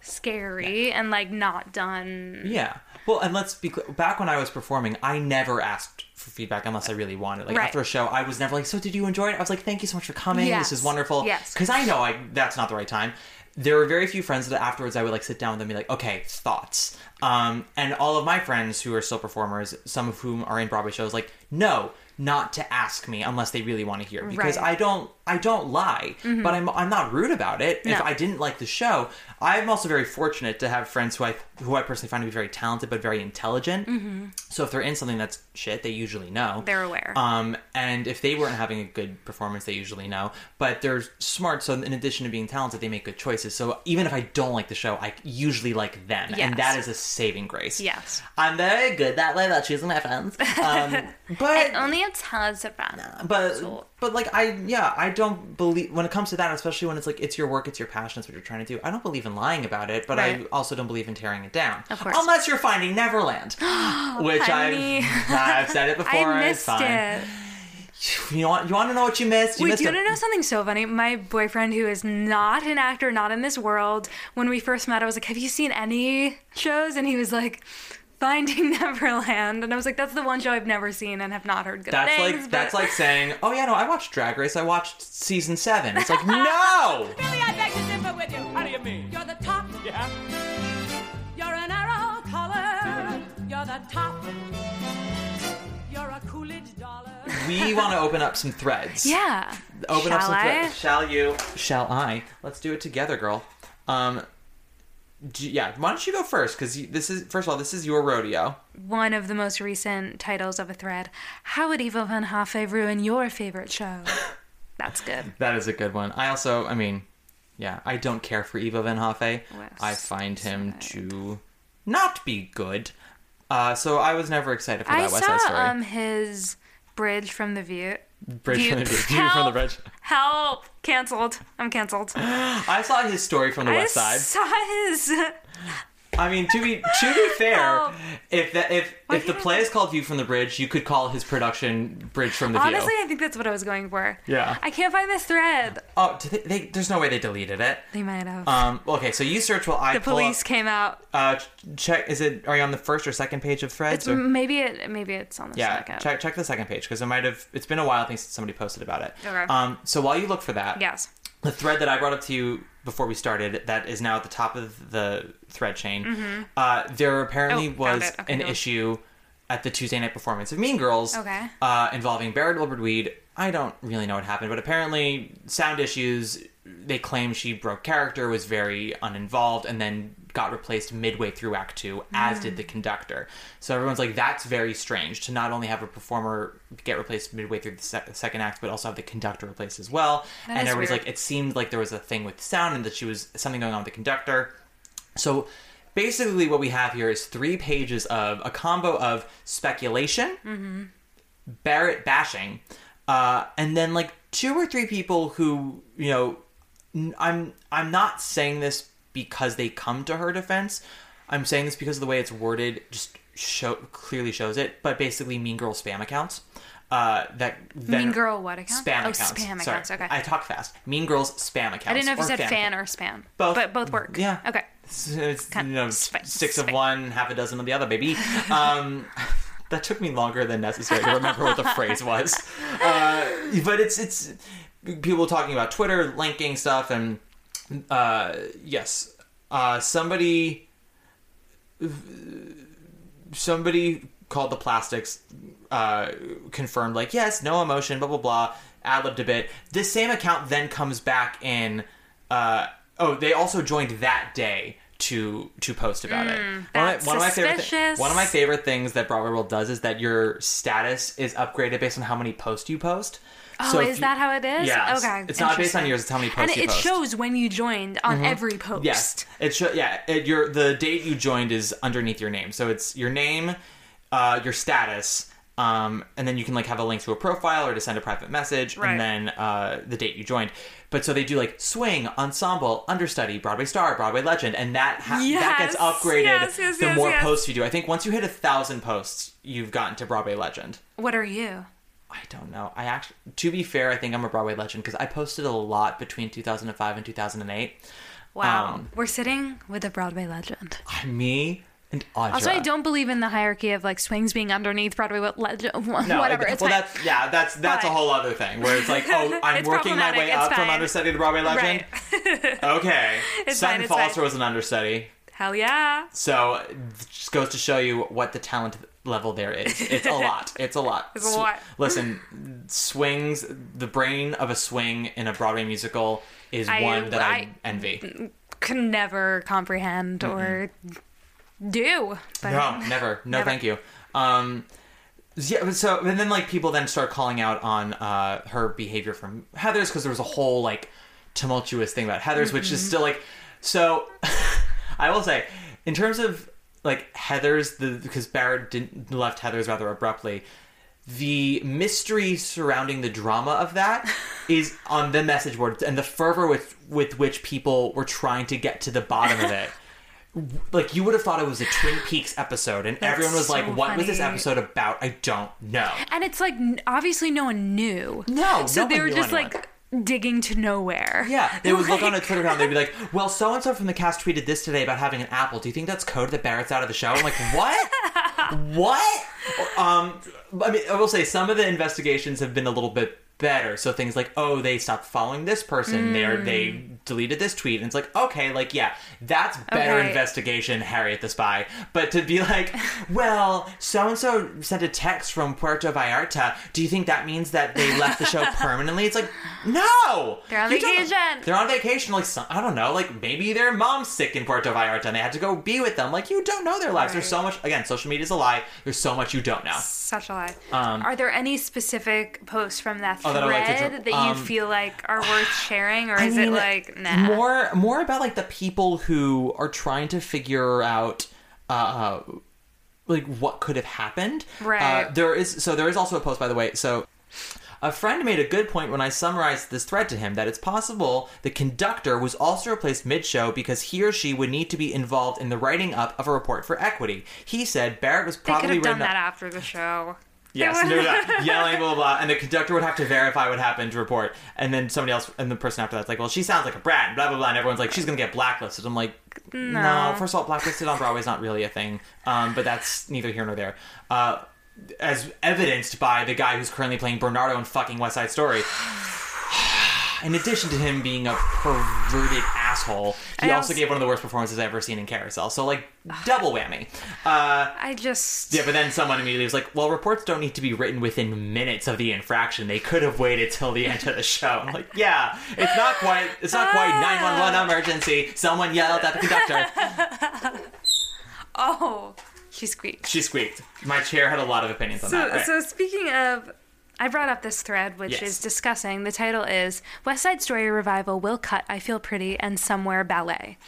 scary and like not done. Yeah. Well, and let's be clear. Back when I was performing, I never asked for feedback unless I really wanted. Like Right. after a show, I was never like, "So did you enjoy it?" I was like, "Thank you so much for coming. Yes. This is wonderful." Yes. Because I know I that's not the right time. There were very few friends that afterwards I would like sit down with them and be like, "Okay, thoughts." Um, and all of my friends who are still performers, some of whom are in Broadway shows, like, no, not to ask me unless they really want to hear because Right. I don't I don't lie, but I'm I'm not rude about it. If I didn't like the show, I'm also very fortunate to have friends who I who I personally find to be very talented but very intelligent. Mm-hmm. So if they're in something that's shit, they usually know. They're aware. Um, and if they weren't having a good performance, they usually know. But they're smart, so in addition to being talented, they make good choices. So even if I don't like the show, I usually like them, Yes. and that is a saving grace. Yes. I'm very good that way about choosing my friends. [laughs] Um, but Only a talented friend. but but like I yeah I don't believe when it comes to that especially when it's like it's your work it's your passion it's what you're trying to do I don't believe in lying about it but I also don't believe in tearing it down Of course. unless you're finding Neverland [gasps] which I've I've said it [laughs] before I it's missed it. you want you want to know what you missed you Wait, missed do you a- want to know something so funny? My boyfriend, who is not an actor, not in this world, when we first met, I was like, Have you seen any shows? And he was like, Finding [laughs] Neverland. And I was like, That's the one show I've never seen and have not heard good that's things. like but- that's like saying oh yeah no I watched Drag Race I watched season seven it's like [laughs] no Billy, I beg to differ with you. How do you mean? You're the top. Yeah. You're an arrow color. You're the top. You're a Coolidge dollar. we want to open up some threads Yeah. open Shall up some I? threads. Shall you? Shall I? Let's do it together, girl. Um, do, yeah. Why don't you go first? Because this is first of all, this is your rodeo. One of the most recent titles of a thread. How would Ivo Van Hafe ruin your favorite show? [laughs] That's good. That is a good one. I also, I mean, yeah, I don't care for Ivo Van Hafe. West I find him to not be good. Uh, so I was never excited for I that West Side Story. saw um his bridge from the View. Bridge from the View- [laughs] View from the Bridge. Help! Canceled. I'm canceled. [gasps] I saw his story from the West side. I Side. saw his. I mean, to be to be [laughs] fair, if that if Why if the play is called View from the Bridge, you could call his production Bridge from the View. Honestly, I think that's what I was going for. Yeah. I can't find this thread. Oh, they, they, there's no way they deleted it. They might have. Um. Okay, so you search while I the police up- came out. uh, check. Is it? Are you on the first or second page of Threads? It's or- maybe it maybe it's on the yeah. second. Check check the second page because it might have. It's been a while. Since somebody posted about it. Okay. Um. So while you look for that, Yes. the thread that I brought up to you before we started, that is now at the top of the thread chain. Uh, there apparently Mm-hmm. Oh, was. Okay, an issue at the Tuesday night performance of Mean Girls. Okay. Uh, involving Barrett Wilbur Weed. I don't really know what happened, but apparently sound issues. They claim she broke character, was very uninvolved, and then got replaced midway through Act Two, as Mm. did the conductor. So everyone's like, "That's very strange to not only have a performer get replaced midway through the sec- second act, but also have the conductor replaced as well." That and is everybody's weird. like, it seemed like there was a thing with sound and that she was something going on with the conductor. So basically, what we have here is three pages of a combo of speculation, Mm-hmm. Barrett bashing, uh, and then like two or three people who you know, I'm I'm not saying this because they come to her defense. I'm saying this because of the way it's worded, just show clearly shows it. But basically, Mean Girl spam accounts. Uh, that then, Mean Girl what account? Spam Oh, accounts. spam Sorry. accounts, okay. I talk fast. Mean Girls spam accounts. I didn't know if you said fan or spam. Both. But both work. Yeah. Okay. It's, it's, Kind you know, of sp- six of one, half a dozen of the other, baby. [laughs] Um, that took me longer than necessary to remember what the [laughs] phrase was. Uh, but it's it's people talking about Twitter linking stuff, and uh, yes, uh, somebody somebody called the plastics uh, confirmed like yes, no emotion, blah blah blah, ad libbed a bit. This same account then comes back in. Uh, oh, they also joined that day to to post about it. One of, Hmm, that's my, one of my favorite thi- one of my favorite things that Broadway World does is that your status is upgraded based on how many posts you post. Oh, if is you- that how it is? Yeah, Okay. It's not based on yours; it's how many And posts it, you it. Mm-hmm. shows when you joined on every post. Yes, it should. Yeah, it, your the date you joined is underneath your name, so it's your name, uh, your status, um, and then you can like have a link to a profile or to send a private message, Right. and then uh, the date you joined. But so they do like swing, ensemble, understudy, Broadway star, Broadway legend, and that ha- that gets upgraded yes, yes, the yes, more yes. posts you do. I think once you hit a thousand posts, you've gotten to Broadway legend. What are you? I don't know. I actually, to be fair, I think I'm a Broadway legend because I posted a lot between 2005 and 2008. Wow. Um, We're sitting with a Broadway legend. me and Audra. Also, I don't believe in the hierarchy of like swings being underneath Broadway legend. [laughs] No, Whatever. it- it's well, fine. that's yeah, that's that's a whole other thing where it's like, [laughs] oh, I'm working my way up it's from understudy to Broadway legend. [laughs] okay, It's Sutton fine, it's fine. Foster was an understudy, Hell yeah. so just goes to show you what the talent level there is. [laughs] It's a lot. It's a lot. It's a lot. Listen, swings. The brain of a swing in a Broadway musical is I- one that I, I- envy. Can never comprehend or do. But No, never. No, Never. thank you. Um, yeah, so and then like people then start calling out on uh, her behavior from Heather's because there was a whole like tumultuous thing about Heather's, which Mm-hmm. is still like so. [laughs] I will say, in terms of like Heather's, the because Barrett didn't left Heather's rather abruptly. The mystery surrounding the drama of that [laughs] is on the message board, and the fervor with with which people were trying to get to the bottom of it [laughs] like you would have thought it was a Twin Peaks episode, and everyone was like, so "What was this episode about?" I don't know. And it's like obviously no one knew. No, So no they one were just anyone. like digging to nowhere. Yeah, they would look on a Twitter account. They'd be like, [laughs] "Well, so and so from the cast tweeted this today about having an apple. Do you think that's code that Barrett's out of the show?" I'm like, "What? [laughs] what?" Um, I mean, I will say some of the investigations have been a little bit better. So things like, "Oh, they stopped following this person. Mm. they deleted this tweet," and it's like, okay, like yeah, that's better Okay. investigation, Harriet the Spy. But to be like, [laughs] "Well, so and so sent a text from Puerto Vallarta. Do you think that means that they left the show [laughs] permanently?" It's like, no, They're on You vacation. they're on vacation. Like some, I don't know. Like maybe their mom's sick in Puerto Vallarta and they had to go be with them. Like you don't know their lives. There's so much. Again, social media is a lie. There's so much you don't know. Such a lie. Um, are there any specific posts from that Oh, that like to thread that you um, feel like are worth sharing, or I is mean, it like nah? More, more about like the people who are trying to figure out. Uh, like what could have happened. Right. Uh, there is so there is also a post by the way. So a friend made a good point when I summarized this thread to him that it's possible the conductor was also replaced mid-show because he or she would need to be involved in the writing up of a report for equity. He said Barrett was they could probably have done up- that after the show. Yes, no, no, [laughs] yelling, blah, blah, blah, and the conductor would have to verify what happened to report, and then somebody else, and the person after that's like, well, she sounds like a brat, blah, blah, blah, and everyone's like, she's gonna get blacklisted. I'm like, no, first of all, blacklisted on Broadway is not really a thing, um, but that's neither here nor there. Uh, as evidenced by the guy who's currently playing Bernardo in fucking West Side Story. [sighs] [sighs] [sighs] In addition to him being a perverted asshole, he also also- gave one of the worst performances I've ever seen in Carousel. So, like, double whammy. Uh, I just yeah, but then someone immediately was like, "Well, reports don't need to be written within minutes of the infraction. They could have waited till the end of the show." I'm like, "Yeah, it's not quite. It's not quite 911 emergency. Someone yelled at the conductor. [laughs] oh, she squeaked. She squeaked. My chair had a lot of opinions on So, that. Right. so speaking of, I brought up this thread, which Yes. is discussing. The title is West Side Story revival will cut I Feel Pretty and Somewhere Ballet.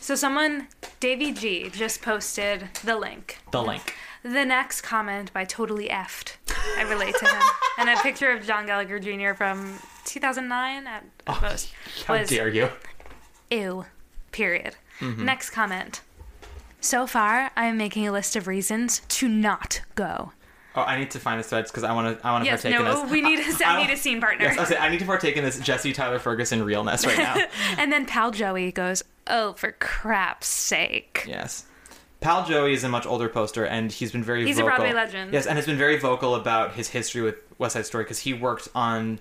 So someone, Davey G, just posted the link. the link. The next comment by Totally Effed. I relate to him. [laughs] and a picture of John Gallagher Jr. from 2009 at, at most How was dare you? ew. Period. Mm-hmm. Next comment. So far, I am making a list of reasons to not go. Oh, I need to find this threads because I want to. I want to Yes, partake in no, this. we need [laughs] a, I I- need a scene partner. Yes, I, say, I need to partake in this Jesse Tyler Ferguson realness right now. [laughs] and then pal Joey goes, "Oh, for crap's sake!" Yes. Pal Joey is a much older poster, and he's been very He's a vocal. Broadway legend. Yes, and has been very vocal about his history with West Side Story because he worked on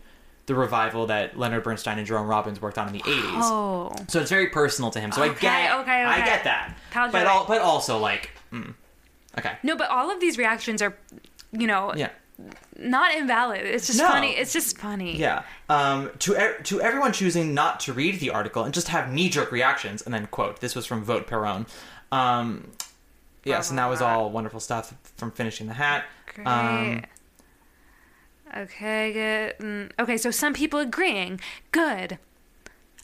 the revival that Leonard Bernstein and Jerome Robbins worked on in the 80s. Oh, So it's very personal to him. So I get okay, I get that. Pal but Joey. al- but also like mm, okay. no, but all of these reactions are, you know, Yeah. not invalid. It's just No. funny. It's just funny. Yeah. Um, to e- to everyone choosing not to read the article and just have knee jerk reactions, and then quote: "This was from Vote Perron." Um, yes, and that was all wonderful stuff from finishing the hat. Great. Um, okay, good. Mm, Okay, so some people agreeing. Good.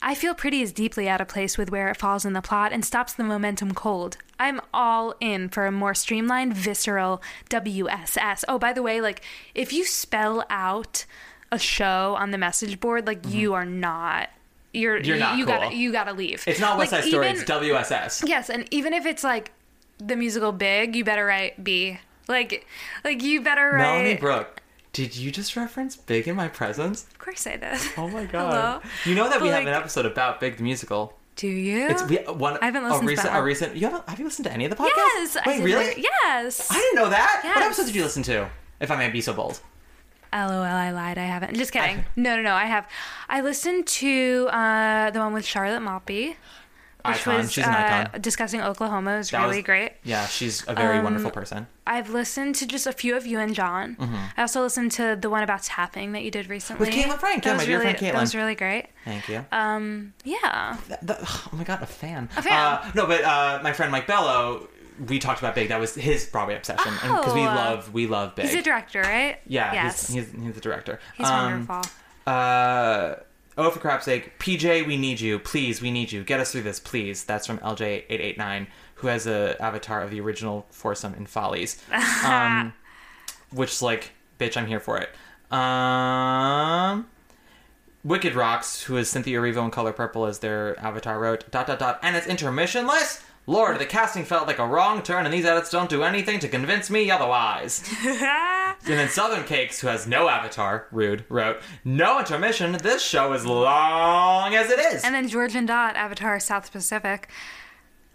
I feel pretty is deeply out of place with where it falls in the plot and stops the momentum cold. I'm all in for a more streamlined, visceral WSS. Oh, by the way, like if you spell out a show on the message board, like you are not. You're Mm-hmm. You're not you cool. gotta you gotta leave. it's not West Like, Side Story. even- it's WSS. Yes, and even if it's like the musical Big, you better write B. Like, like you better write. Melanie Brooke, did you just reference Big in My Presence? Of course I did. Oh my [laughs] god! Hello? You know that we But, have an episode about Big the musical. Do you? It's we, one. I haven't a listened to recent, that a recent. You haven't? Have you listened to any of the podcasts? yes. I Wait, really? hear- Yes. I didn't know that. What Yes. episodes did you listen to? If I may be so bold. LOL, I lied. I haven't. Just kidding. no, no, no. I have. I listened to uh, the one with Charlotte Moppy, which Icon. was She's an uh, icon. discussing Oklahoma. Was That really was- great. Yeah, she's a very Um, wonderful person. I've listened to just a few of you and John. Mhm. I also listened to the one about tapping that you did recently. With Caitlin Frank, yeah, That my was dear really, friend That was really great. Thank you. Um, yeah. oh my god, a fan. A fan. Uh, no, but uh, my friend Mike Bello, we talked about Big. That was his Broadway obsession, because we Oh. love we love Big. He's a director, right? yeah, Yes. he's, he's he's the director. He's Um, wonderful. Uh, oh, for crap's sake, PJ, we need you. Please, we need you. Get us through this, please. That's from LJ889, who has a avatar of the original foursome in Follies. [laughs] Um, which is like, bitch, I'm here for it. Um, Wicked Rocks, who is Cynthia Erivo in Color Purple as their avatar, wrote, dot, dot, dot, and it's intermissionless? Lord, the casting felt like a wrong turn, and these edits don't do anything to convince me otherwise. [laughs] And then Southern Cakes, who has no avatar, rude, wrote, No intermission, this show is long as it is. And then George and Dot, Avatar South Pacific.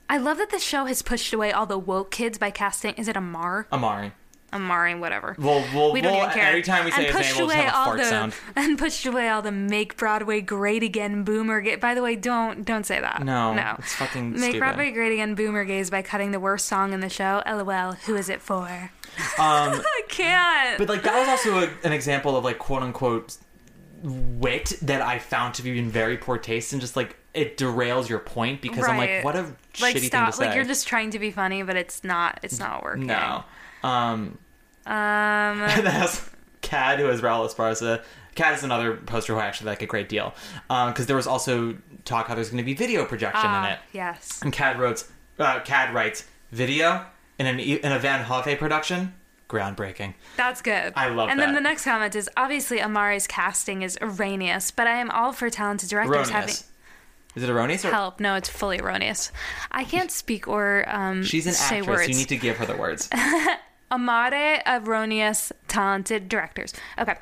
I love that the show has pushed away all the woke kids by casting. Is it Amar? Amari. Amari, whatever. We'll, we'll, we don't we'll even care. every time we say and his name, we'll just have a all fart the sound. [laughs] and pushed away all the make Broadway great again boomer. Ga- By the way, don't don't say that. No, no, it's fucking make stupid. Broadway great again boomer gays by cutting the worst song in the show. LOL. Who is it for? [laughs] Um, I can't. but like that was also a, an example of like quote unquote wit that I found to be in very poor taste and just like it derails your point because I'm like, Right. what a like shitty stop. thing to say. Like you're just trying to be funny, but it's not. It's not working. no. Um, Um. [laughs] and that has Cad, who is Raul Esparza. Cad is another poster who I actually like a great deal Um because there was also talk how there's going to be video projection ah, in it. Yes. And Cad wrote, uh, Cad writes, video in an in a Van Hove production, groundbreaking. That's good. I love And then the next comment is obviously Amari's casting is erroneous, but I am all for talented directors having. Is it erroneous or help. No, it's fully erroneous. I can't speak or um, she's an say actress? words. You need to give her the words. [laughs] Amare erroneous talented directors. Okay.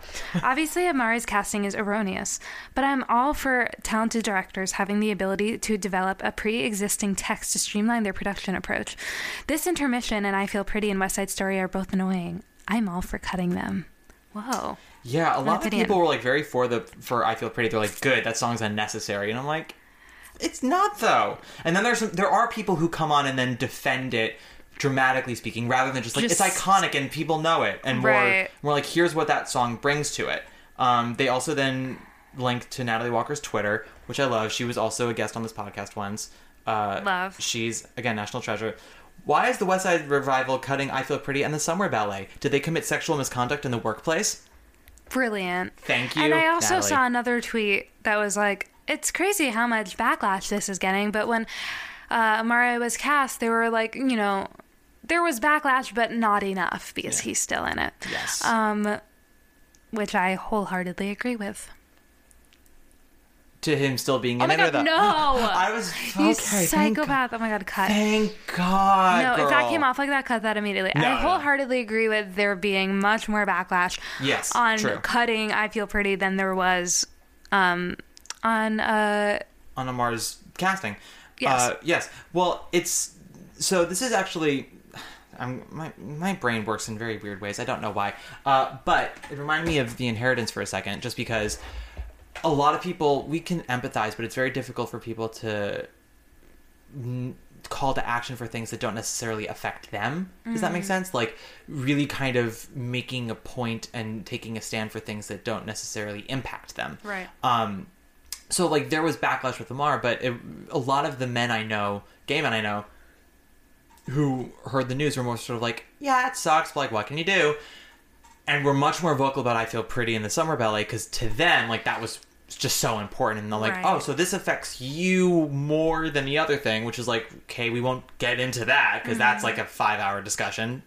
Obviously Amare's casting is erroneous, but I'm all for talented directors having the ability to develop a pre-existing text to streamline their production approach. This intermission and I Feel Pretty and West Side Story are both annoying. I'm all for cutting them. Whoa. Yeah, a lot of people were like very for the for I Feel Pretty. They're like, good, that song's unnecessary, and I'm like, it's not though. And then there's some, there are people who come on and then defend it dramatically speaking, rather than just like Just- it's iconic and people know it, and more Right. more like here's what that song brings to it. Um, they also then linked to Natalie Walker's Twitter, which I love. She was also a guest on this podcast once. Uh, Love. She's again national treasure. Why is the West Side Revival cutting "I Feel Pretty" and the Summer Ballet? Did they commit sexual misconduct in the workplace? Brilliant. Thank you. And I also Natalie. saw another tweet that was like, it's crazy how much backlash this is getting. But when uh, Amara was cast, they were like, you know, there was backlash, but not enough because he's still in it. Yes. Um, which I wholeheartedly agree with. to him still being Oh in it or god, the no! [gasps] I was you okay, thank psychopath. Oh my god, cut. Thank God. no, if that came off like that, cut that immediately. No, I no. wholeheartedly agree with there being much more backlash Yes, on true. cutting I Feel Pretty than there was um, on uh, on Amar's casting. Yes. Uh, yes. Well, it's so. This is actually. I'm, my my brain works in very weird ways. I don't know why. Uh, but it reminded me of the inheritance for a second, just because a lot of people we can empathize, but it's very difficult for people to n- call to action for things that don't necessarily affect them. Does that make Mhm. sense? Like really kind of making a point and taking a stand for things that don't necessarily impact them. Right. Um, so like there was backlash with Lamar, but it, a lot of the men I know, gay men I know, who heard the news were more sort of like, yeah, it sucks, but like, what can you do? And we're much more vocal about I Feel Pretty in the Summer Ballet because to them, like, that was just so important. And they're like, Right. oh, so this affects you more than the other thing, which is like, okay, we won't get into that because that's Mhm. like a five hour discussion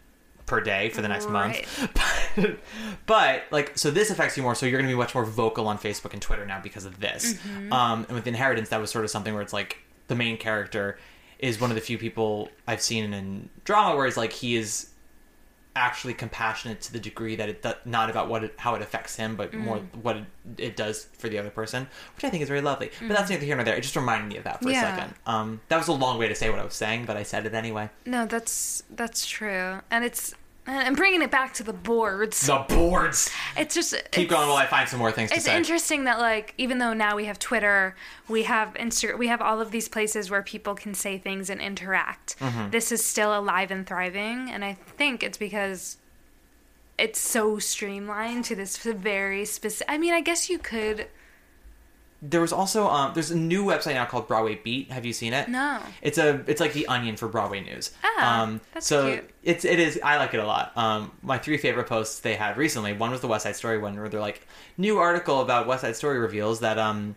per day for the next Right. month. [laughs] But, but, like, so this affects you more, so you're going to be much more vocal on Facebook and Twitter now because of this. Mhm. Um, and with Inheritance, that was sort of something where it's like the main character is one of the few people I've seen in drama where it's like he is actually compassionate to the degree that it do- not about what it, how it affects him, but more Mm. what it, it does for the other person, which I think is very lovely. But that's neither here nor there. It just reminded me of that for Mm. Yeah. a second. Um, that was a long way to say what I was saying, but I said it anyway. No, that's that's true, and it's and bringing it back to the boards. The boards. It's just Keep it's- going while I find some more things to It's interesting that like even though now we have Twitter, we have Insta, we have all of these places where people can say things and interact. Mhm. This is still alive and thriving, and I think it's because it's so streamlined to this very specific. I mean, I guess you could. There was also um, there's a new website now called Broadway Beat. Have you seen it? No. It's a it's like the Onion for Broadway news. Ah, um, that's so cute. it's it is I like it a lot. Um, my three favorite posts they had recently. One was the West Side Story one, where they're like new article about West Side Story reveals that um,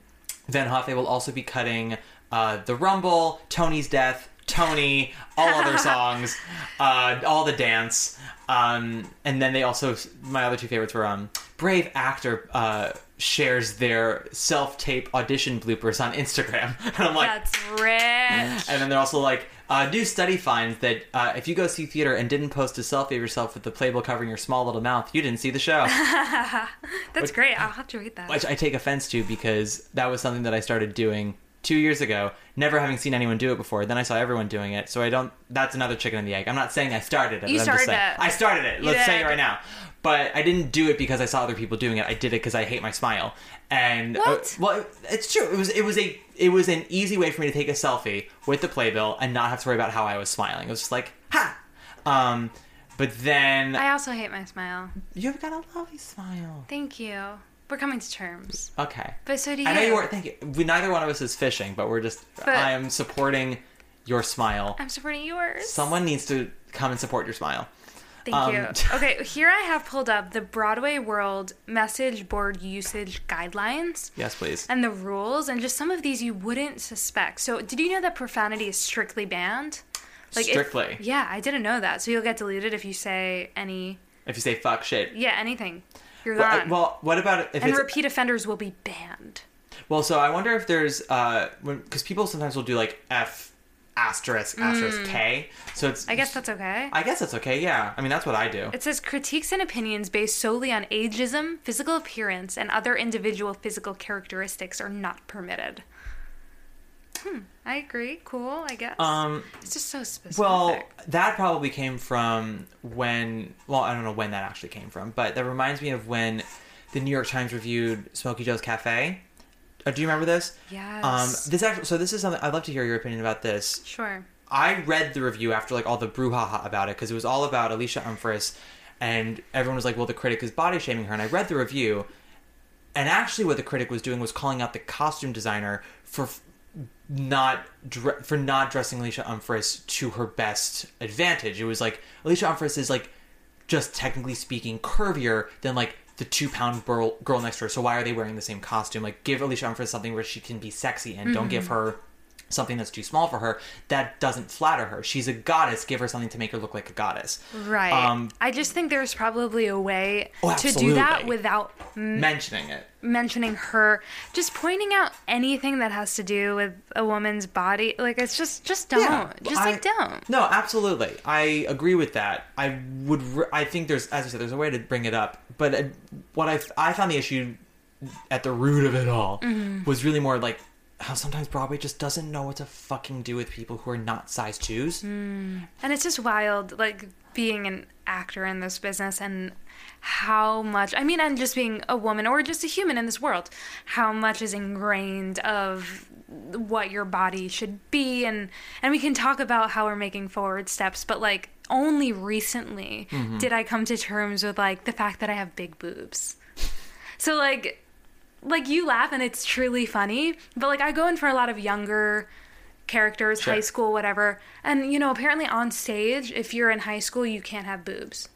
Van Hoffe will also be cutting uh, the Rumble, Tony's Death, Tony, all other [laughs] songs, uh, all the dance. Um, and then they also my other two favorites were um, Brave Actor uh, shares their self tape audition bloopers on Instagram, [laughs] and I'm like. That's rich. And then they're also like, uh, new study finds that uh, if you go see theater and didn't post a selfie of yourself with the playbill covering your small little mouth, you didn't see the show. [laughs] That's great. I'll have to read that. Which I take offense to because that was something that I started doing two years ago, never having seen anyone do it before. Then I saw everyone doing it, so I don't. That's another chicken and the egg. I'm not saying I started it. You I'm started just saying, it. I started it. You Let's say it right now. But I didn't do it because I saw other people doing it. I did it because I hate my smile. And uh, What? well, it's true. It was it was a it was an easy way for me to take a selfie with the playbill and not have to worry about how I was smiling. It was just like ha. Um, but then I also hate my smile. you've got a lovely smile. Thank you. We're coming to terms. Okay. But so do you. I know you weren't thinking. We, neither one of us is fishing, but we're just. But- I am supporting your smile. I'm supporting yours. Someone needs to come and support your smile. Thank Um, you. [laughs] Okay, here I have pulled up the Broadway World message board usage guidelines Yes, please. and the rules, and just some of these you wouldn't suspect. So, did you know that profanity is strictly banned? if- Strictly? yeah, I didn't know that. So you'll get deleted if you say any, If you say fuck shit. yeah, anything. You're Well, I- gone. well, what about if and repeat offenders will be banned. well? So I wonder if there's uh, because people sometimes will do like F asterisk asterisk Mm. K. So it's. I guess that's okay. I guess that's okay. Yeah. I mean, that's what I do. It says critiques and opinions based solely on ageism, physical appearance, and other individual physical characteristics are not permitted. Hmm, I agree. Cool, I guess. Um, it's just so specific. Well, that probably came from when. Well, I don't know when that actually came from, but that reminds me of when the New York Times reviewed Smoky Joe's Cafe. Uh, do you remember this? Yes. Um, this actually. So this is something I'd love to hear your opinion about this. Sure. I read the review after like all the brouhaha about it because it was all about Alicia Umfris, and everyone was like, "Well, the critic is body shaming her." And I read the review, and actually, what the critic was doing was calling out the costume designer for f- not dre- for not dressing Alicia Umfris to her best advantage. It was like Alicia Umfris is like just technically speaking curvier than like the two pound girl, girl next to her. So why are they wearing the same costume? Like give Alicia Umfris something where she can be sexy and don't Mhm. give her something that's too small for her. That doesn't flatter her. She's a goddess. Give her something to make her look like a goddess. Right. Um, I just think there's probably a way Oh, to do that without m- mentioning it. mentioning her. Just pointing out anything that has to do with a woman's body. Like it's just just don't. Yeah, just I- like don't. No, absolutely. I agree with that. I would. Re- I think there's, as you said, there's a way to bring it up. But uh, what I I found the issue at the root of it all Mhm. was really more like how sometimes Broadway just doesn't know what to fucking do with people who are not size twos. Mm. And it's just wild, like being an actor in this business and how much, I mean, and just being a woman or just a human in this world, how much is ingrained of what your body should be. And, and we can talk about how we're making forward steps, but like only recently Mhm. did I come to terms with like the fact that I have big boobs. So like like you laugh and it's truly funny, but like I go in for a lot of younger characters, Sure. high school, whatever. And you know, apparently on stage, if you're in high school, you can't have boobs.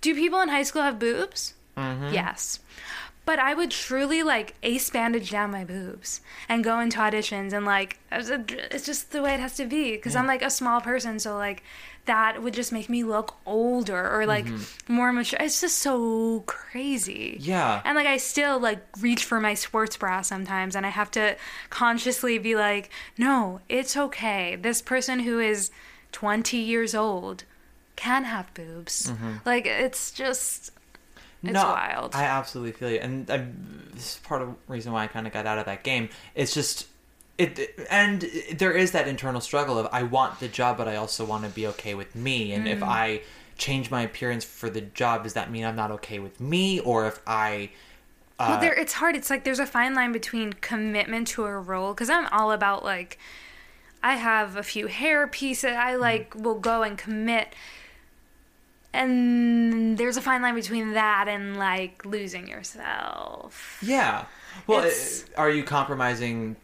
Do people in high school have boobs? Mhm. Yes. But I would truly like ace bandage down my boobs and go into auditions and like it's just the way it has to be because I'm like a small person, so like that would just make me look older or like Mhm. more mature. It's just so crazy. Yeah. And like I still like reach for my sports bra sometimes and I have to consciously be like, "No, it's okay. This person who is 20 years old can have boobs. Mm-hmm. Like it's just it's wild. I absolutely feel you, and I, this is part of the reason why I kind of got out of that game. It's just it, and there is that internal struggle of I want the job, but I also want to be okay with me. And Mm. if I change my appearance for the job, does that mean I'm not okay with me? Or if I well, there it's hard. It's like there's a fine line between commitment to a role because I'm all about like I have a few hair pieces. Mm. I like will go and commit. And there's a fine line between that and like losing yourself. Yeah. Well, It's- uh, are you compromising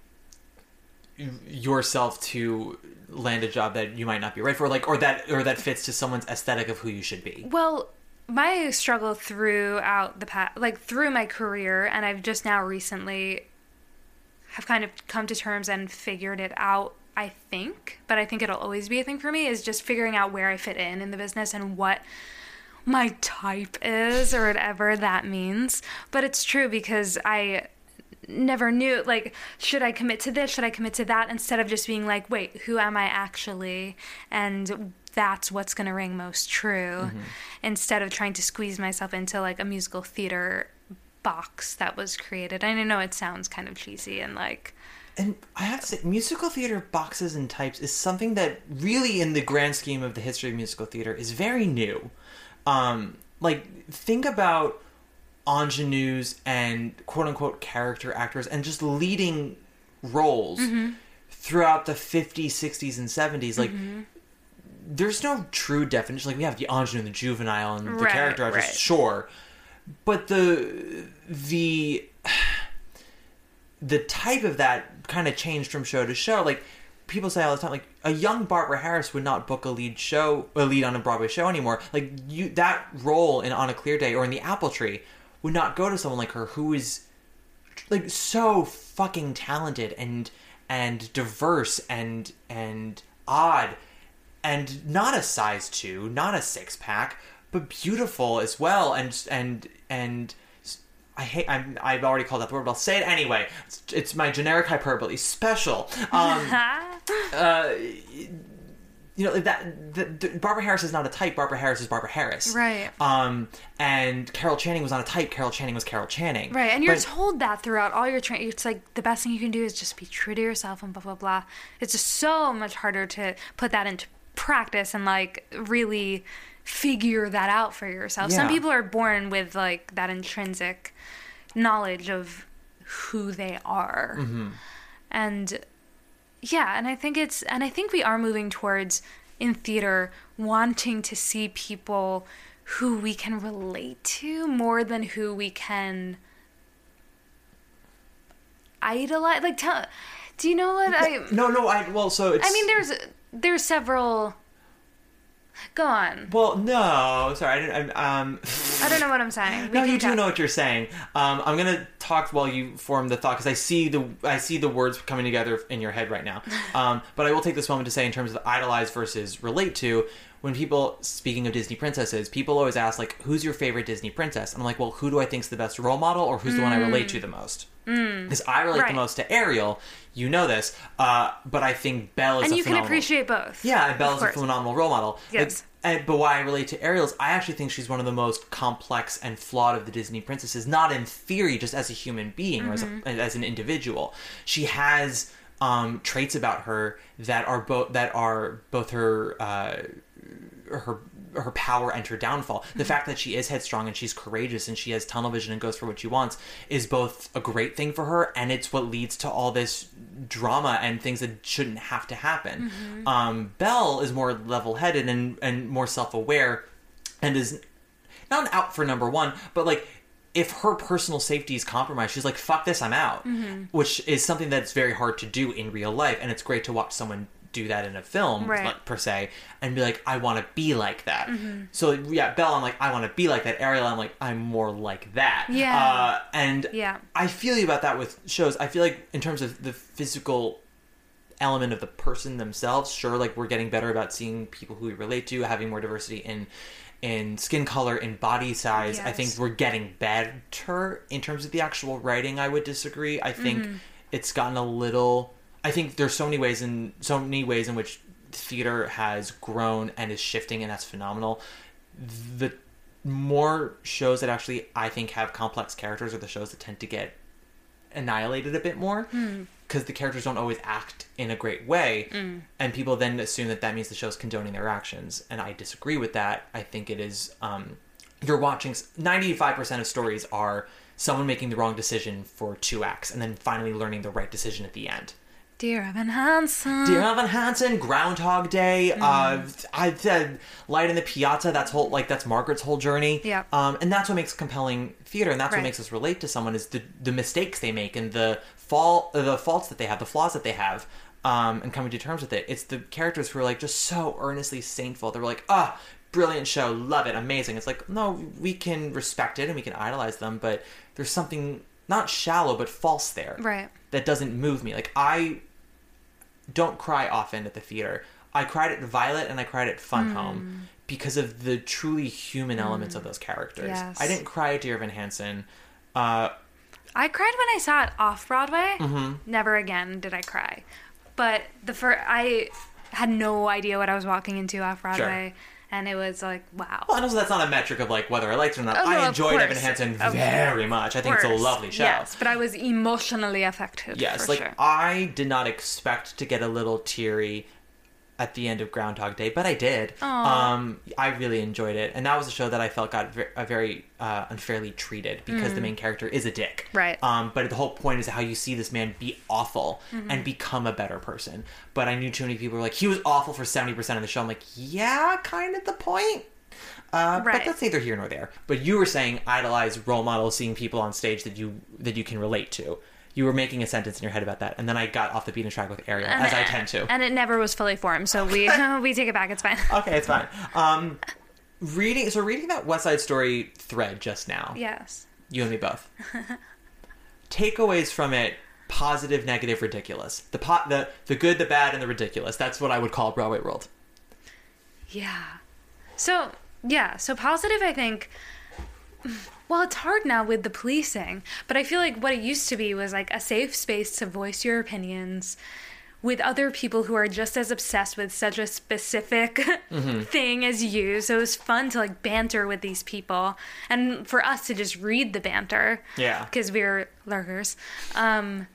yourself to land a job that you might not be right for, like, or that or that fits to someone's aesthetic of who you should be? Well, my struggle throughout the past, like through my career, and I've just now recently have kind of come to terms and figured it out. I think, but I think it'll always be a thing for me is just figuring out where I fit in in the business and what my type is or whatever that means. But it's true because I never knew like should I commit to this, should I commit to that instead of just being like, wait, who am I actually? And that's what's going to ring most true mm-hmm. instead of trying to squeeze myself into like a musical theater box that was created. And I know it sounds kind of cheesy and like And I have to say, musical theater boxes and types is something that really, in the grand scheme of the history of musical theater, is very new. Um, like, think about ingenues and quote unquote character actors and just leading roles throughout the 50s, 60s, and 70s. Like, there's no true definition. Like, we have the ingenue and the juvenile and the Right, character actors, right. sure. But the the the type of that kind of changed from show to show. Like people say all the time, like a young Barbara Harris would not book a lead show, a lead on a Broadway show anymore. Like you, that role in On a Clear Day or in The Apple Tree would not go to someone like her who is like so fucking talented and and diverse and and odd and not a size two, not a six pack, but beautiful as well. And and and I hate. I'm, I've already called out the word, but I'll say it anyway. It's, it's my generic hyperbole. Special. Um, [laughs] uh, you know that Barbara Harris is not a type. Barbara Harris is Barbara Harris. Right. Um, and Carol Channing was not a type. Carol Channing was Carol Channing. Right, and you're But- told that throughout all your training. It's like the best thing you can do is just be true to yourself and blah blah blah. It's just so much harder to put that into practice and like really figure that out for yourself. Some people are born with like that intrinsic knowledge of who they are. Mm-hmm. And yeah, and I think it's and I think we are moving towards in theater wanting to see people who we can relate to more than who we can idolize. Like, tell, do you know what I? No, no. I well, so it's. I mean, there's there's several. Go on. Well, no. Sorry, I didn't. I, um. I don't know what I'm saying. [laughs] We No, you do talk. know what you're saying. Um, I'm gonna talk while you form the thought because I see the I see the words coming together in your head right now. [laughs] Um, but I will take this moment to say, in terms of idolize versus relate to, when people speaking of Disney princesses, people always ask like, "Who's your favorite Disney princess?" And I'm like, "Well, who do I think's the best role model, or who's the one I relate to the most?" Because I relate Mm. Right. the most to Ariel. You know this, uh, but I think Belle is And you can appreciate both. yeah, and Belle's Of a phenomenal role model. Yes. Like, and, but why I relate to Ariel is I actually think she's one of the most complex and flawed of the Disney princesses, not in theory, just as a human being or as, a, as an individual. She has um, traits about her that are both that are both her uh, her her power and her downfall. The fact that she is headstrong and she's courageous and she has tunnel vision and goes for what she wants is both a great thing for her and it's what leads to all this drama and things that shouldn't have to happen. Um, Belle is more level-headed and and more self-aware and is not an out for number one, but like if her personal safety is compromised, she's like, "Fuck this, I'm out," Mm-hmm. which is something that's very hard to do in real life, and it's great to watch someone do that in a film, Right. like, per se, and be like, "I want to be like that." Mm-hmm. So yeah, Belle, I'm like, "I want to be like that." Ariel, I'm like, "I'm more like that." Yeah. uh, and Yeah. I feel you about that with shows. I feel like in terms of the physical element of the person themselves sure like we're getting better about seeing people who we relate to having more diversity in in skin color in body size i think we're getting better in terms of the actual writing i would disagree i think Mm-hmm. it's gotten a little i think there's so many ways in so many ways in which theater has grown and is shifting, and that's phenomenal. The more shows that actually I think have complex characters are the shows that tend to get annihilated a bit more because the characters don't always act in a great way and people then assume that that means the show's condoning their actions and i disagree with that. I think it is um, you're watching 95% of stories are someone making the wrong decision for two acts and then finally learning the right decision at the end Dear Evan Hansen. Dear Evan Hansen, Groundhog Day, uh, I said Light in the Piazza. That's whole like that's Margaret's whole journey. Yeah. Um, and that's what makes compelling theater, and that's Right. what makes us relate to someone is the the mistakes they make and the fall the faults that they have, the flaws that they have, um, and coming to terms with it. It's the characters who are like just so earnestly saintful. They're like, ah, brilliant show, love it, amazing. It's like no, we can respect it and we can idolize them, but there's something not shallow but false there Right. that doesn't move me. Like I don't cry often at the theater. I cried at Violet and I cried at Fun Home because of the truly human elements of those characters. Yes. I didn't cry at Dear Evan Hansen. Uh, I cried when I saw it off Broadway. Mm-hmm. Never again did I cry. But the first, I had no idea what I was walking into off Broadway, and it was like, wow. well, and also that's not a metric of like whether I liked it or not. Oh, no, I enjoyed. Evan Hansen Of very much. I think it's a lovely show. Yes, but I was emotionally affected. Yes, like sure. I did not expect to get a little teary at the end of Groundhog Day, but I did. Um, I really enjoyed it, and that was a show that I felt got uh, very uh, unfairly treated because the main character is a dick. Mm. Right. Um, but the whole point is how you see this man be awful Mm-hmm. and become a better person. But I knew too many people were like, he was awful for seventy percent of the show. I'm like, yeah, kind of the point. Uh, But that's neither here nor there. But you were saying idolize role models, seeing people on stage that you that you can relate to. You were making a sentence in your head about that, and then I got off the beaten track with Ariel, as I tend to. And it never was fully formed, so we [laughs] we take it back. It's fine. Okay, it's fine. Um, reading so reading that West Side Story thread just now. Yes. You and me both. [laughs] Takeaways from it: positive, negative, ridiculous. The pot, the the good, the bad, and the ridiculous. That's what I would call Broadway World. Yeah. So, yeah, so positive, I think. Well, it's hard now with the policing, but I feel like what it used to be was like a safe space to voice your opinions with other people who are just as obsessed with such a specific [laughs] thing as you. So it was fun to like banter with these people and for us to just read the banter. Yeah. Because we're lurkers. Um,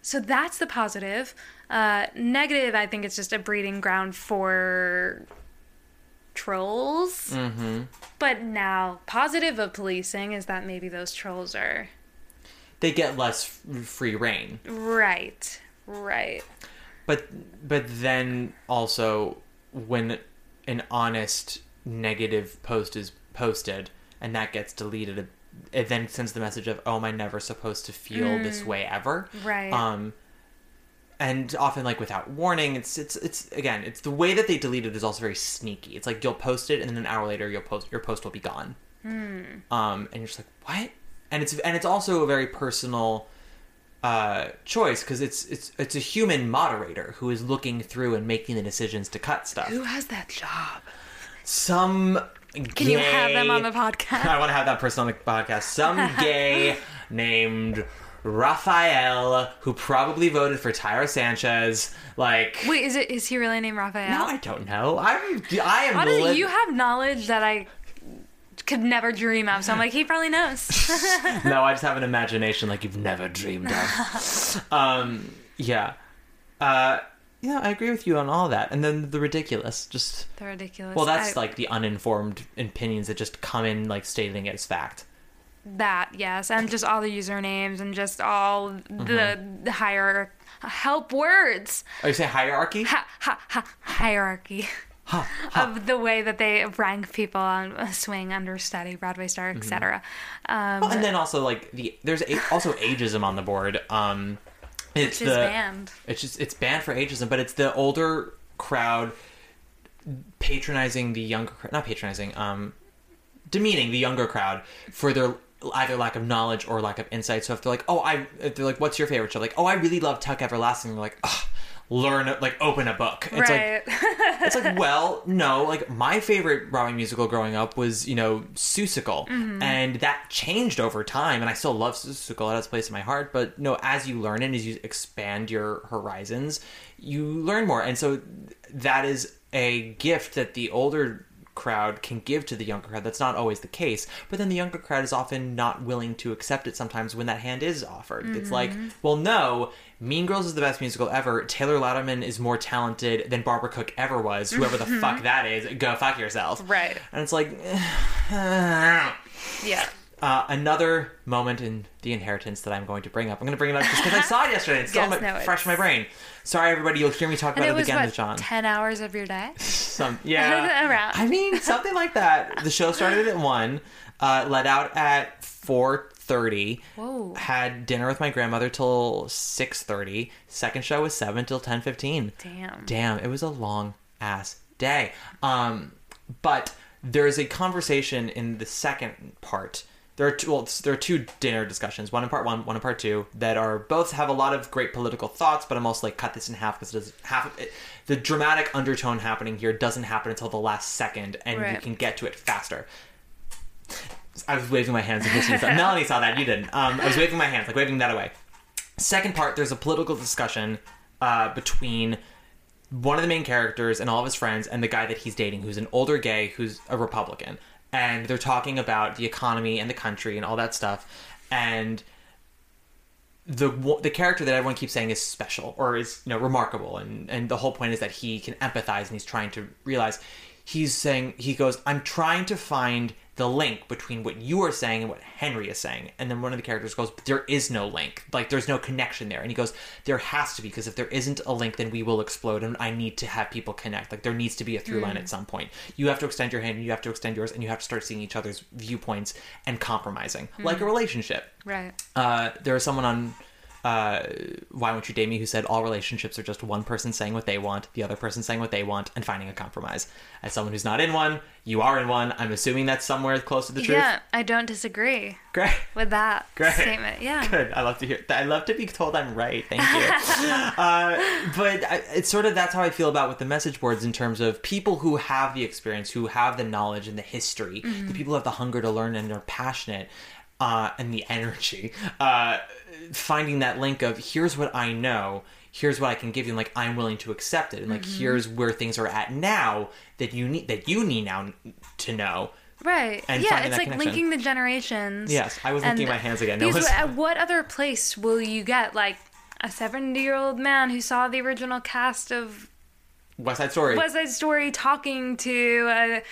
so that's the positive. Uh, negative, I think it's just a breeding ground for trolls. Mm-hmm. But now, positive of policing is that maybe those trolls are They get less f- free reign. right, right. but but then also when an honest negative post is posted and that gets deleted it then sends the message of oh am i never supposed to feel this way ever Right. um and often like without warning it's it's it's again it's the way that they delete it is also very sneaky it's like you'll post it and then an hour later you'll post your post will be gone um and you're just like what and it's and it's also a very personal uh, choice because it's it's it's a human moderator who is looking through and making the decisions to cut stuff. Who has that job? Some Can you have them on the podcast? [laughs] I want to have that person on the podcast. Some [laughs] gay named Raphael who probably voted for Tyra Sanchez. Like, Wait, is it is he really named Raphael? no, I don't know. I'm I am. Honestly, lit- you have knowledge that I could never dream of. So I'm like, he probably knows. [laughs] no, I just have an imagination like you've never dreamed of. [laughs] um, yeah. Uh, yeah, I agree with you on all that. And then the ridiculous, just They're ridiculous. well, that's I- like the uninformed opinions that just come in like stating it as fact. That. Yes, and just all the usernames and just all the, the hierarchy. Help words. Oh, you say hierarchy? Ha, ha, ha, hierarchy. Of the way that they rank people on a swing, understudy, Broadway star, Mm-hmm. etc. Um, Well, and then also like the there's a, also ageism on the board. Um, it's which is the banned. it's just it's banned for ageism, but it's the older crowd patronizing the younger not patronizing um demeaning the younger crowd for their either lack of knowledge or lack of insight. So if they're like, "Oh, I," if they're like, "What's your favorite show?" Like, "Oh, I really love Tuck Everlasting." They're like, "Ugh, learn like open a book." It's right. like [laughs] it's like, [laughs] well, no, like my favorite Broadway musical growing up was, you know, Seussical. Mm-hmm. And that changed over time, and I still love Seussical. It has a place in my heart. But no, as you learn and as you expand your horizons, you learn more. And so that is a gift that the older crowd can give to the younger crowd. That's not always the case, but then the younger crowd is often not willing to accept it sometimes when that hand is offered. It's like, mm-hmm. well, no, Mean Girls is the best musical ever. Taylor Lautner is more talented than Barbara Cook ever was. Whoever the mm-hmm. fuck that is, go fuck yourself. Right. And it's like, [sighs] Yeah. Uh, another moment in The Inheritance that I'm going to bring up. I'm going to bring it up just because I saw it yesterday. It's [laughs] still Yes, in my- no, fresh in my brain. Sorry, everybody. You'll hear me talk And about it it, was again what, with John. 10 hours of your day? [laughs] [laughs] Some, yeah. Around. I mean, something like that. The show started at 1, uh, let out at 4.30. Whoa. Had dinner with my grandmother till 6.30. Second show was 7 till 10.15. Damn. Damn, it was a long ass day. Um, but there's a conversation in the second part. There are two, well, there are two dinner discussions, one in part one, one in part two, that are both have a lot of great political thoughts, but I'm also like cut this in half because it does half it, the dramatic undertone happening here doesn't happen until the last second, and you Right. can get to it faster. I was waving my hands. Melanie saw that. You didn't. Um, I was waving my hands, like waving that away. Second part, there's a political discussion uh, between one of the main characters and all of his friends and the guy that he's dating, who's an older gay who's a Republican. And they're talking about the economy and the country and all that stuff. And the the character that everyone keeps saying is special or is you know remarkable and and the whole point is that he can empathize and he's trying to realize he's saying he goes i'm trying to find the link between what you are saying and what henry is saying. And then one of the characters goes but there is no link. Like there's no connection there. And he goes there has to be because if there isn't a link then we will explode and i need to have people connect. Like there needs to be a through line at some point. You have to extend your hand and you have to extend yours and you have to start seeing each other's viewpoints and compromising. Like a relationship. Right. uh, there was someone on uh, Why Won't You Date Me who said all relationships are just one person saying what they want, the other person saying what they want, and finding a compromise. As someone who's not in one, you are in one. I'm assuming that's somewhere close to the truth. Yeah, I don't disagree Great. with that [laughs] Great. statement. Yeah. Good. I love to hear. I love to be told I'm right. Thank you. [laughs] uh, but I, it's sort of that's how I feel about with the message boards in terms of people who have the experience, who have the knowledge and the history, the people who have the hunger to learn and are passionate. Uh, and the [laughs] energy, uh, finding that link of here's what I know, here's what I can give you, and like I'm willing to accept it, and like mm-hmm. here's where things are at now that you need that you need now to know. Right. And yeah, it's like connection. linking the generations. Yes, I was linking my hands again. Because at what other place will you get like a 70 year old man who saw the original cast of West Side Story. West Side Story talking to a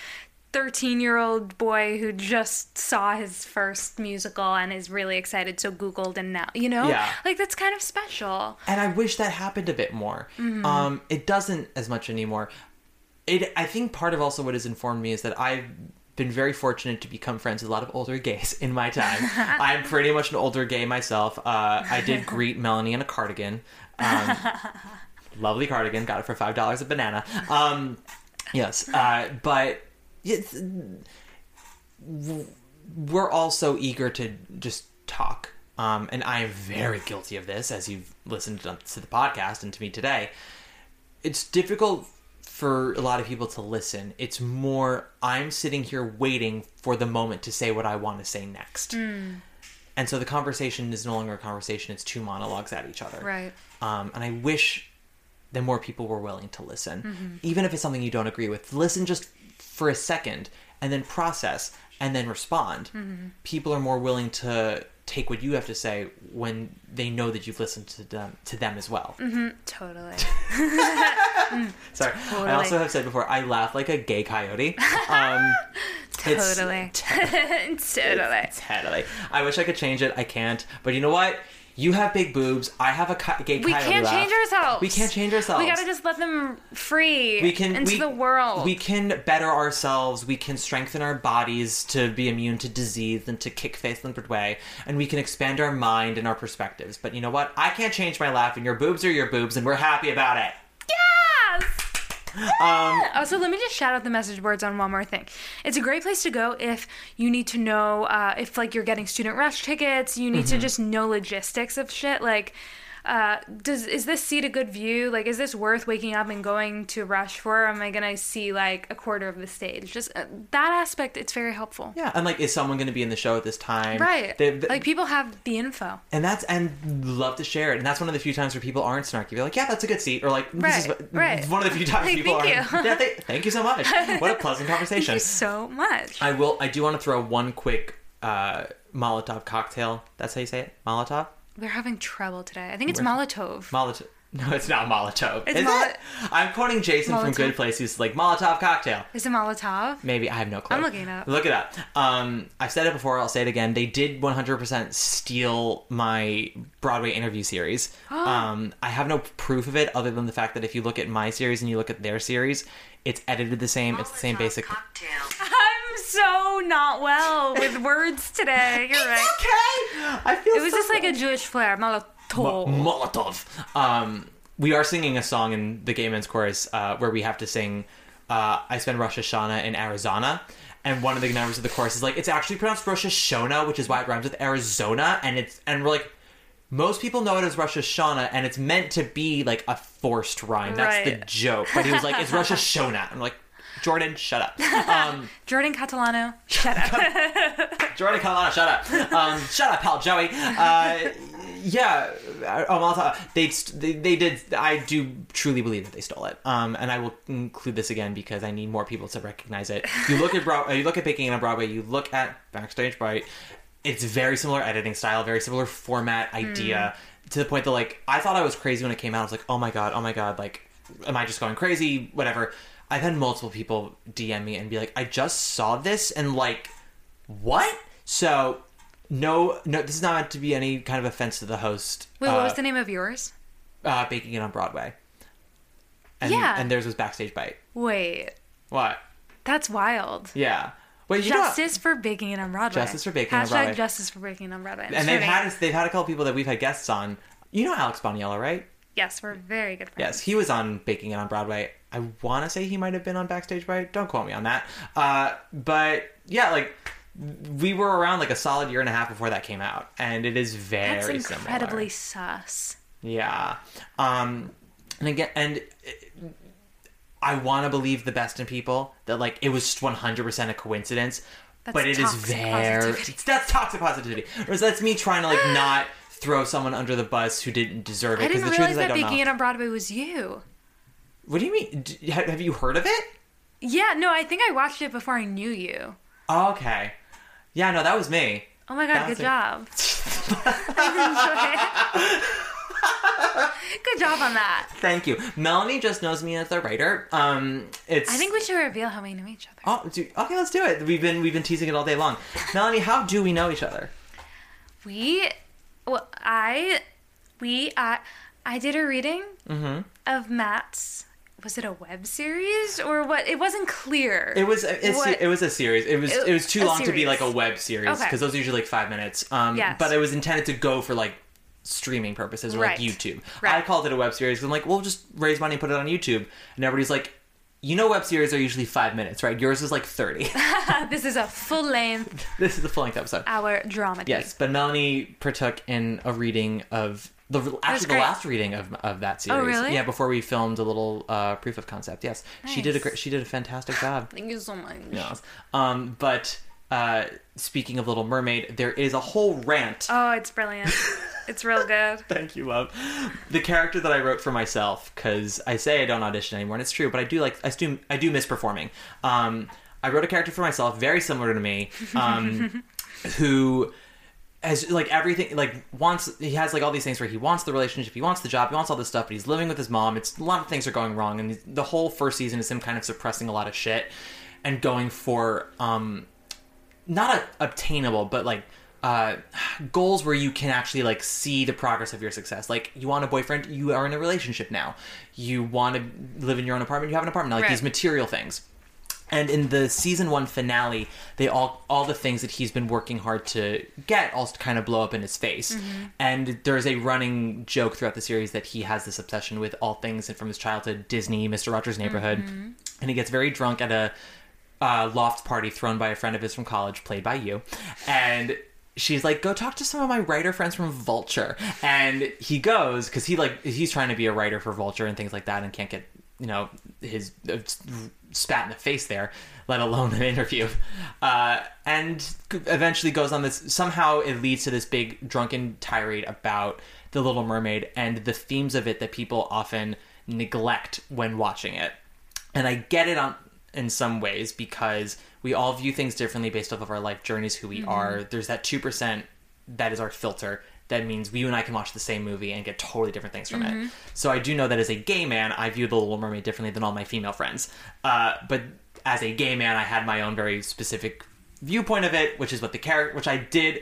13 year old boy who just saw his first musical and is really excited, so Googled and now, you know? Yeah. Like, that's kind of special. and I wish that happened a bit more. Um, it doesn't as much anymore. It, I think part of also what has informed me is that I've been very fortunate to become friends with a lot of older gays in my time. [laughs] I'm pretty much an older gay myself. Uh, I did [laughs] greet Melanie in a cardigan. Um, [laughs] lovely cardigan, got it for five dollars a banana. Um, yes, uh, but we're all so eager to just talk. Um, and I am very guilty of this, as you've listened to to the podcast and to me today. It's difficult for a lot of people to listen. It's more, I'm sitting here waiting for the moment to say what I want to say next. And so the conversation is no longer a conversation, it's two monologues at each other. Right. Um, and I wish that more people were willing to listen, even if it's something you don't agree with. Listen just for a second and then process and then respond. Mm-hmm. People are more willing to take what you have to say when they know that you've listened to them to them as well. Mm-hmm. Totally. [laughs] Mm. Sorry. I also have said before I laugh like a gay coyote. Um, [laughs] it's- Totally. [laughs] totally. Totally. I wish I could change it. I can't. But you know what? You have big boobs. I have a co- gay We coyote can't laugh. change ourselves. We can't change ourselves. We gotta just let them free we can into we, the world. We can better ourselves. We can strengthen our bodies to be immune to disease and to kick face in the way, and we can expand our mind and our perspectives. But you know what? I can't change my laugh, and your boobs are your boobs, and we're happy about it. yes! Um, [laughs] Also, let me just shout out the message boards on one more thing. It's a great place to go if you need to know uh, if like you're getting student rush tickets. You need Mm-hmm. to just know logistics of shit. Like, uh, does is this seat a good view? Like, is this worth waking up and going to rush for? Or am I gonna see like a quarter of the stage? Just uh, that aspect, it's very helpful. Yeah, and like, is someone going to be in the show at this time? Right. They- they- like people have the info. and that's and love to share it. And that's one of the few times where people aren't snarky. They're like, yeah, that's a good seat, or like, this Right, what- right. one of the few [laughs] times Like, people thank are. you. Yeah, th- thank you so much. [laughs] What a pleasant conversation. Thank you so much. I will. I do want to throw one quick uh, Molotov cocktail. That's how you say it, Molotov. We're having trouble today. I think it's Molotov. Molotov. [laughs] No, it's not Molotov. It's Is Mol- it? I'm quoting Jason from Good Place, who's like Molotov cocktail. Is it Molotov? Maybe I have no clue. I'm looking it up. Look it up. Um, I've said it before. I'll say it again. They did 100% steal my Broadway interview series. [gasps] um, I have no proof of it other than the fact that if you look at my series and you look at their series, it's edited the same. It's the same basic. I'm [laughs] so not well with words today. You're right. Okay. I feel It was so just like a Jewish flair. Molotov. Mo- Molotov. Um, we are singing a song in the Gay Men's Chorus uh, where we have to sing uh, I spend Rosh Hashanah in Arizona. And one of the numbers of the chorus is like, it's actually pronounced Rosh Hashanah, which is why it rhymes with Arizona. And it's, and we're like, most people know it as Rosh Hashanah, and it's meant to be like a forced rhyme. That's the joke. But he was like, it's Rosh [laughs] Hashanah. I'm like, Jordan, shut up. [laughs] Um, Jordan Catalano. Shut up. [laughs] Jordan Catalano, shut up. Um, shut up, pal Joey. Uh, yeah. uh, Oh, Molotov. They, they they did. I do truly believe that they stole it. Um, and I will include this again because I need more people to recognize it. You look at Broad, you look at Baking on Broadway. You look at Backstage Bite. It's very similar editing style, very similar format idea. To the point that like I thought I was crazy when it came out. I was like, oh my god, oh my god, like, am I just going crazy? Whatever. I've had multiple people DM me and be like, I just saw this and like what? So, no, no, this is not meant to be any kind of offense to the host. Wait, uh, what was the name of yours? Uh, Baking it on Broadway. And, Yeah. And theirs was Backstage Bite. Wait, What? that's wild. Yeah. Wait, you Justice for baking it on Broadway. Justice for baking it on Hashtag Broadway. justice for baking it on Broadway. I'm and they've had they've had a couple people that we've had guests on. You know Alex Boniello, right? Yes, we're very good friends. Yes, he was on Baking It on Broadway. I want to say he might have been on Backstage Bite. Don't quote me on that. Uh, but yeah, like we were around like a solid year and a half before that came out, and it is very That's similar. incredibly sus. Yeah. Um and again and uh, I want to believe the best in people that like it was just 100% a coincidence, That's but it is very positivity. [laughs] that's toxic positivity. Or that's me trying to like [gasps] not throw someone under the bus who didn't deserve it I because didn't the truth realize is I that know. it on Broadway was you. What do you mean? Have you heard of it? Yeah, no, I think I watched it before I knew you. Oh, okay. Yeah, no, that was me. Oh my god, good [laughs] it. job. I enjoy it. good job on that. Thank you. Melanie just knows me as the writer. Um, it's. I think we should reveal how we know each other. Oh, dude, okay, let's do it. We've been we've been teasing it all day long. Melanie, how do we know each other? We, well, I, we, I, I did a reading Mm-hmm. of Matt's. Was it a web series or what? It wasn't clear. It was a, What- it was a series. It was It- it, was too long to be like a web series Okay. because those are usually like five minutes. Um, Yes. but it was intended to go for like streaming purposes or Right. like YouTube. Right. I called it a web series. I'm like, we'll just raise money and put it on YouTube, and everybody's like. You know, web series are usually five minutes, right? Yours is like thirty. [laughs] this is a full length [laughs] this is a full length episode. Our drama. Yes, but Melanie partook in a reading of the actually the great. last reading of, of that series. Oh, really? Yeah, before we filmed a little uh, proof of concept. Yes, she did a great, she did a fantastic job. [laughs] Thank you so much. Yes. Um, but uh, speaking of Little Mermaid, there is a whole rant. Oh, it's brilliant. [laughs] it's real good. Thank you, love. The character that I wrote for myself, because I say I don't audition anymore, and it's true, but I do like I do I do miss performing. Um, I wrote a character for myself, very similar to me, um, [laughs] who has like everything like wants he has like all these things where he wants the relationship he wants the job he wants all this stuff but he's living with his mom. It's a lot of things are going wrong and the whole first season is him kind of suppressing a lot of shit and going for um not a, obtainable but like uh goals where you can actually like see the progress of your success. Like you want a boyfriend you are in a relationship now. You want to live in your own apartment you have an apartment. Now like Right. these material things and in the season one finale, they all all the things that he's been working hard to get all kind of blow up in his face. Mm-hmm. And there's a running joke throughout the series that he has this obsession with all things from his childhood, Disney, Mister Rogers' Neighborhood, Mm-hmm. and he gets very drunk at a uh, loft party thrown by a friend of his from college, played by you, and she's like, "Go talk to some of my writer friends from Vulture," and he goes because he like he's trying to be a writer for Vulture and things like that, and can't get you know his uh, spat in the face there, let alone an interview, uh, and eventually goes on this. Somehow it leads to this big drunken tirade about the Little Mermaid and the themes of it that people often neglect when watching it and I get it on in some ways because we all view things differently based off of our life journeys, who we are. There's that two percent that is our filter. That means you and I can watch the same movie and get totally different things from it. So I do know that as a gay man, I view The Little Mermaid differently than all my female friends. Uh, but as a gay man, I had my own very specific viewpoint of it, which is what the character, which I did.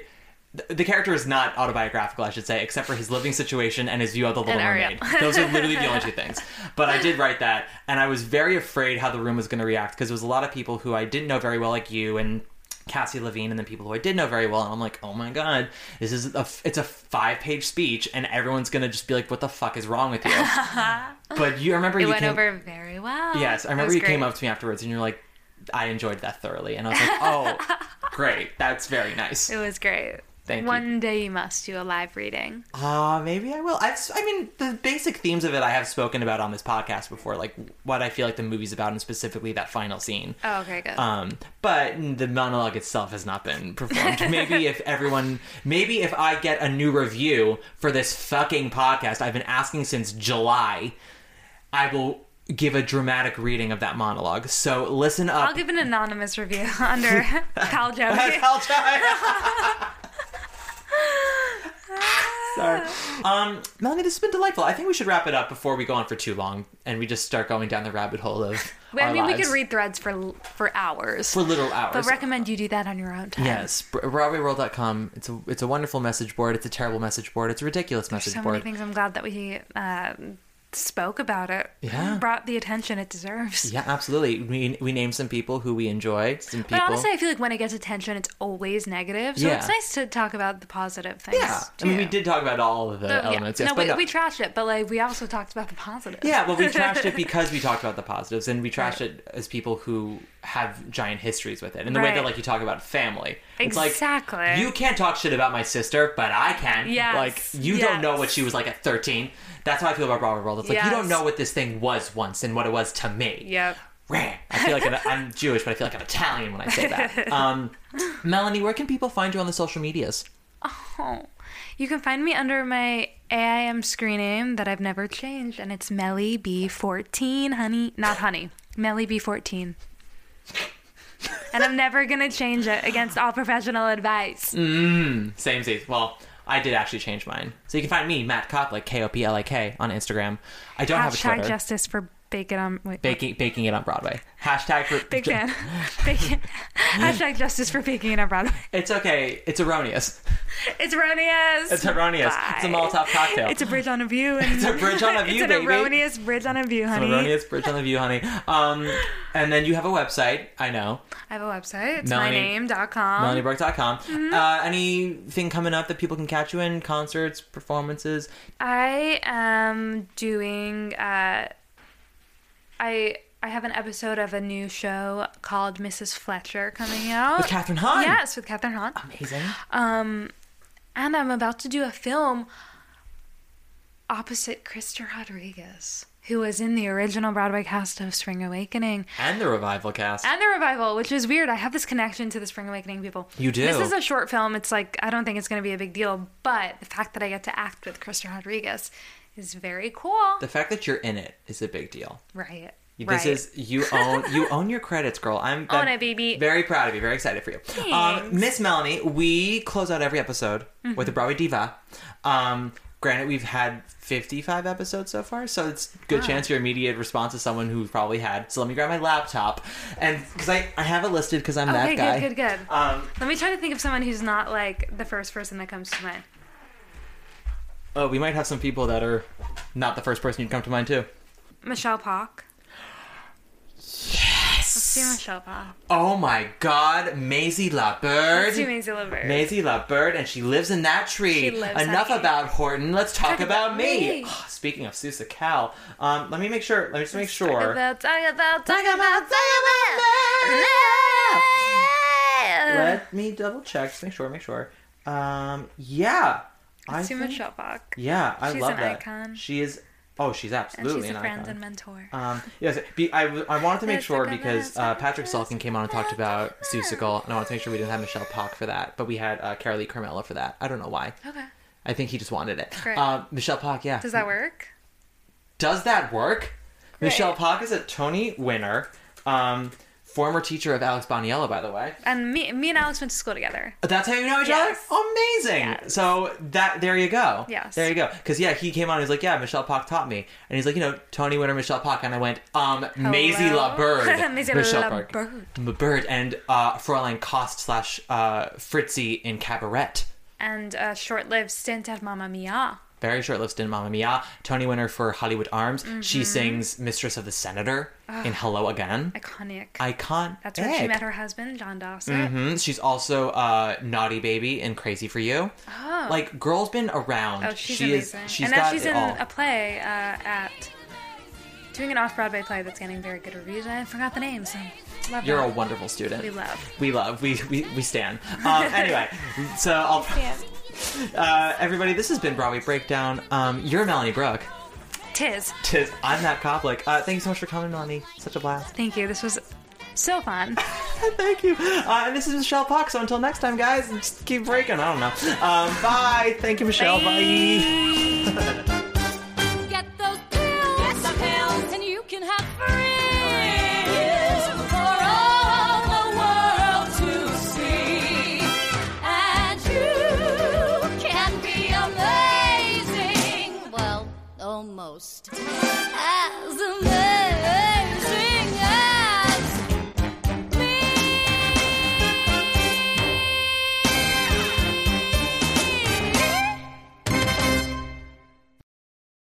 the- The character is not autobiographical, I should say, except for his living situation and his view of the Little Mermaid. Those are literally the only two things. [laughs] But I did write that, and I was very afraid how the room was going to react because there was a lot of people who I didn't know very well, like you and Cassie Levine, and then people who I did know very well. And I'm like, oh my god, this is a it's a five page speech, and everyone's going to just be like, what the fuck is wrong with you? [laughs] but you remember It you went came, over very well. Yes, I remember you came up to me afterwards, and you're like, I enjoyed that thoroughly, and I was like, oh, [laughs] great, that's very nice. It was great. Thank you. One day you must do a live reading. Uh, maybe I will. I've, I mean, the basic themes of it I have spoken about on this podcast before, like what I feel like the movie's about, and specifically that final scene. Oh, okay, good. Um, but the monologue itself has not been performed. [laughs] maybe if everyone, maybe if I get a new review for this fucking podcast, I've been asking since July, I will give a dramatic reading of that monologue. So listen up. I'll give an anonymous review [laughs] under Cal Joey. I'll try. Sorry. Um, Melanie, this has been delightful. I think we should wrap it up before we go on for too long and we just start going down the rabbit hole of. I mean, we could read threads for for hours. for literal hours. but recommend you do that on your own time. Yes, Bro- BroadwayWorld.com. It's a it's a wonderful message board. It's a terrible message board. It's a ridiculous message So board. many things. I'm glad that we uh, spoke about it. Yeah. Brought the attention it deserves. Yeah, absolutely. We we named some people who we enjoy. Some people. But honestly, I feel like when it gets attention, it's always negative. So Yeah. it's nice to talk about the positive things. yeah, I mean, we did talk about all of the So, yeah. elements. Yes, no, but we, no. we trashed it, but like we also talked about the positives. Yeah, well, we trashed it [laughs] because we talked about the positives, and we trashed it as people who have giant histories with it, And the way that like you talk about family. It's Exactly. like you can't talk shit about my sister, but I can. Yes, Like you don't know what she was like at thirteen. That's how I feel about Broadway World. It's like you don't know what this thing was once and what it was to me. Yep. Rah. I feel like an, I'm [laughs] Jewish, but I feel like I'm Italian when I say that. [laughs] Um, Melanie, where can people find you on the social medias? Oh. You can find me under my AIM screen name that I've never changed, and it's Melly B14, honey. Not honey. Melly B14. and I'm never gonna change it against all professional advice. Mm, Same, same. Well, I did actually change mine. So you can find me, Matt Koplik, K O P L I K, on Instagram. I don't have a Hashtag Twitter. justice for bacon on. Wait, baking baking it on Broadway. Hashtag for Big fan. [laughs] Hashtag justice for baking it on Broadway. It's okay. It's erroneous. It's erroneous. It's erroneous. It's a Bye. Molotov cocktail. It's a bridge on a view. And [laughs] It's a bridge on a view, It's an baby. erroneous bridge on a view, honey. It's erroneous bridge on the view, honey. Um, and then you have a website. I know. I have a website. It's Melanie- myname.com. MelanieBrook.com. Mm-hmm. Uh, anything coming up that people can catch you in? Concerts, performances? I am doing. Uh, I I have an episode of a new show called Mrs. Fletcher coming out With Kathryn Hahn. Yes, with Kathryn Hahn. Amazing. Um, and I'm about to do a film opposite Krysta Rodriguez, who was in the original Broadway cast of Spring Awakening and the revival cast. and the revival, which is weird. I have this connection to the Spring Awakening people. You do. This is a short film. It's like I don't think it's going to be a big deal, but the fact that I get to act with Krysta Rodriguez is very cool. the fact that you're in it is a big deal. right. This right. is you own you [laughs] own your credits, girl. I'm Own it, baby. Very proud of you. Very excited for you, um, Miss Melanie. We close out every episode Mm-hmm. with a Broadway diva. Um, granted, we've had 55 episodes so far, so it's a good chance your immediate response is someone who's probably had. So let me grab my laptop and because I I have it listed because I'm Okay, that guy. good, good, good. Um, Let me try to think of someone who's not like the first person that comes to mind. Oh, we might have some people that are not the first person you'd come to mind too. Michele Pawk. Yes. Let's do Michele Pawk. Oh my God, Mayzie LaBird. Let's do Mayzie LaBird. Mayzie LaBird, and she lives in that tree. She lives, Enough honey. about Horton. Let's talk, Talk about, about me. me. Oh, speaking of Seussical, um, let me make sure. Let me just make sure. Talk about, talk about, talk about, talk about. Let me double check. Just make sure. Make sure. Um, yeah. I think-. Yeah, I She's love an that. icon. She is. Oh, she's And absolutely she's a an friend icon. and mentor. Um, yes, be, I, I wanted to make sure because uh, Patrick Salkin came on and talked about Seussical, and I wanted to make sure we didn't have Michele Pawk for that, but we had uh, Carolee Carmello for that. I don't know why. Okay. I think he just wanted it. Great. Uh, Michele Pawk, yeah. Does that work? Does that work? Great. Michele Pawk is a Tony winner, um, former teacher of Alex Boniello, by the way. And me, me and Alex went to school together. That's how you know each Yes. other? Amazing. Yes. So that there you go. Yes. There you go. Because yeah, he came on. He's like, yeah, Michele Pawk taught me, and he's like, you know, Tony winner Michele Pawk, and I went, um, Mayzie Hello? La Bird, [laughs] Mayzie Michelle La Pock. Bird. La Bird, and uh, Fräulein Kost slash uh, Fritzy in Cabaret. And a short-lived stint at Mamma Mia. Very short-lived stint, in Mamma Mia. Tony winner for Hollywood Arms. She Mhm. sings Mistress of the Senator in Hello Again. Iconic. Icon. That's where she met her husband, John Dossett. hmm She's also uh, Naughty Baby in Crazy for You. Oh. Like, girl's been around. Oh, she's she amazing. Is, she's and now got she's it in all. a play uh, at doing an off-Broadway play that's getting very good reviews. And I forgot the name, so love You're that. a wonderful student. We love. We love. We we, we stand. Um, anyway, [laughs] so I'll. [laughs] Uh, everybody, this has been Broadway Breakdown. Um, you're Melanie Brooke. Tis. Tis. I'm Matt Koplik. Uh, thank you so much for coming, Melanie. Such a blast. Thank you. This was so fun. [laughs] Thank you. Uh, and this is Michele Pawk. So until next time, guys, just keep breaking. I don't know. Um, bye. Thank you, Michelle. bye. Get [laughs] amazing as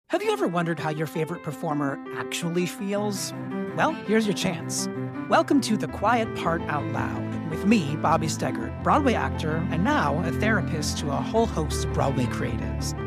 Have you ever wondered how your favorite performer actually feels? Well, here's your chance. Welcome to The Quiet Part Out Loud with me, Bobby Steggert, Broadway actor and now a therapist to a whole host of Broadway creatives.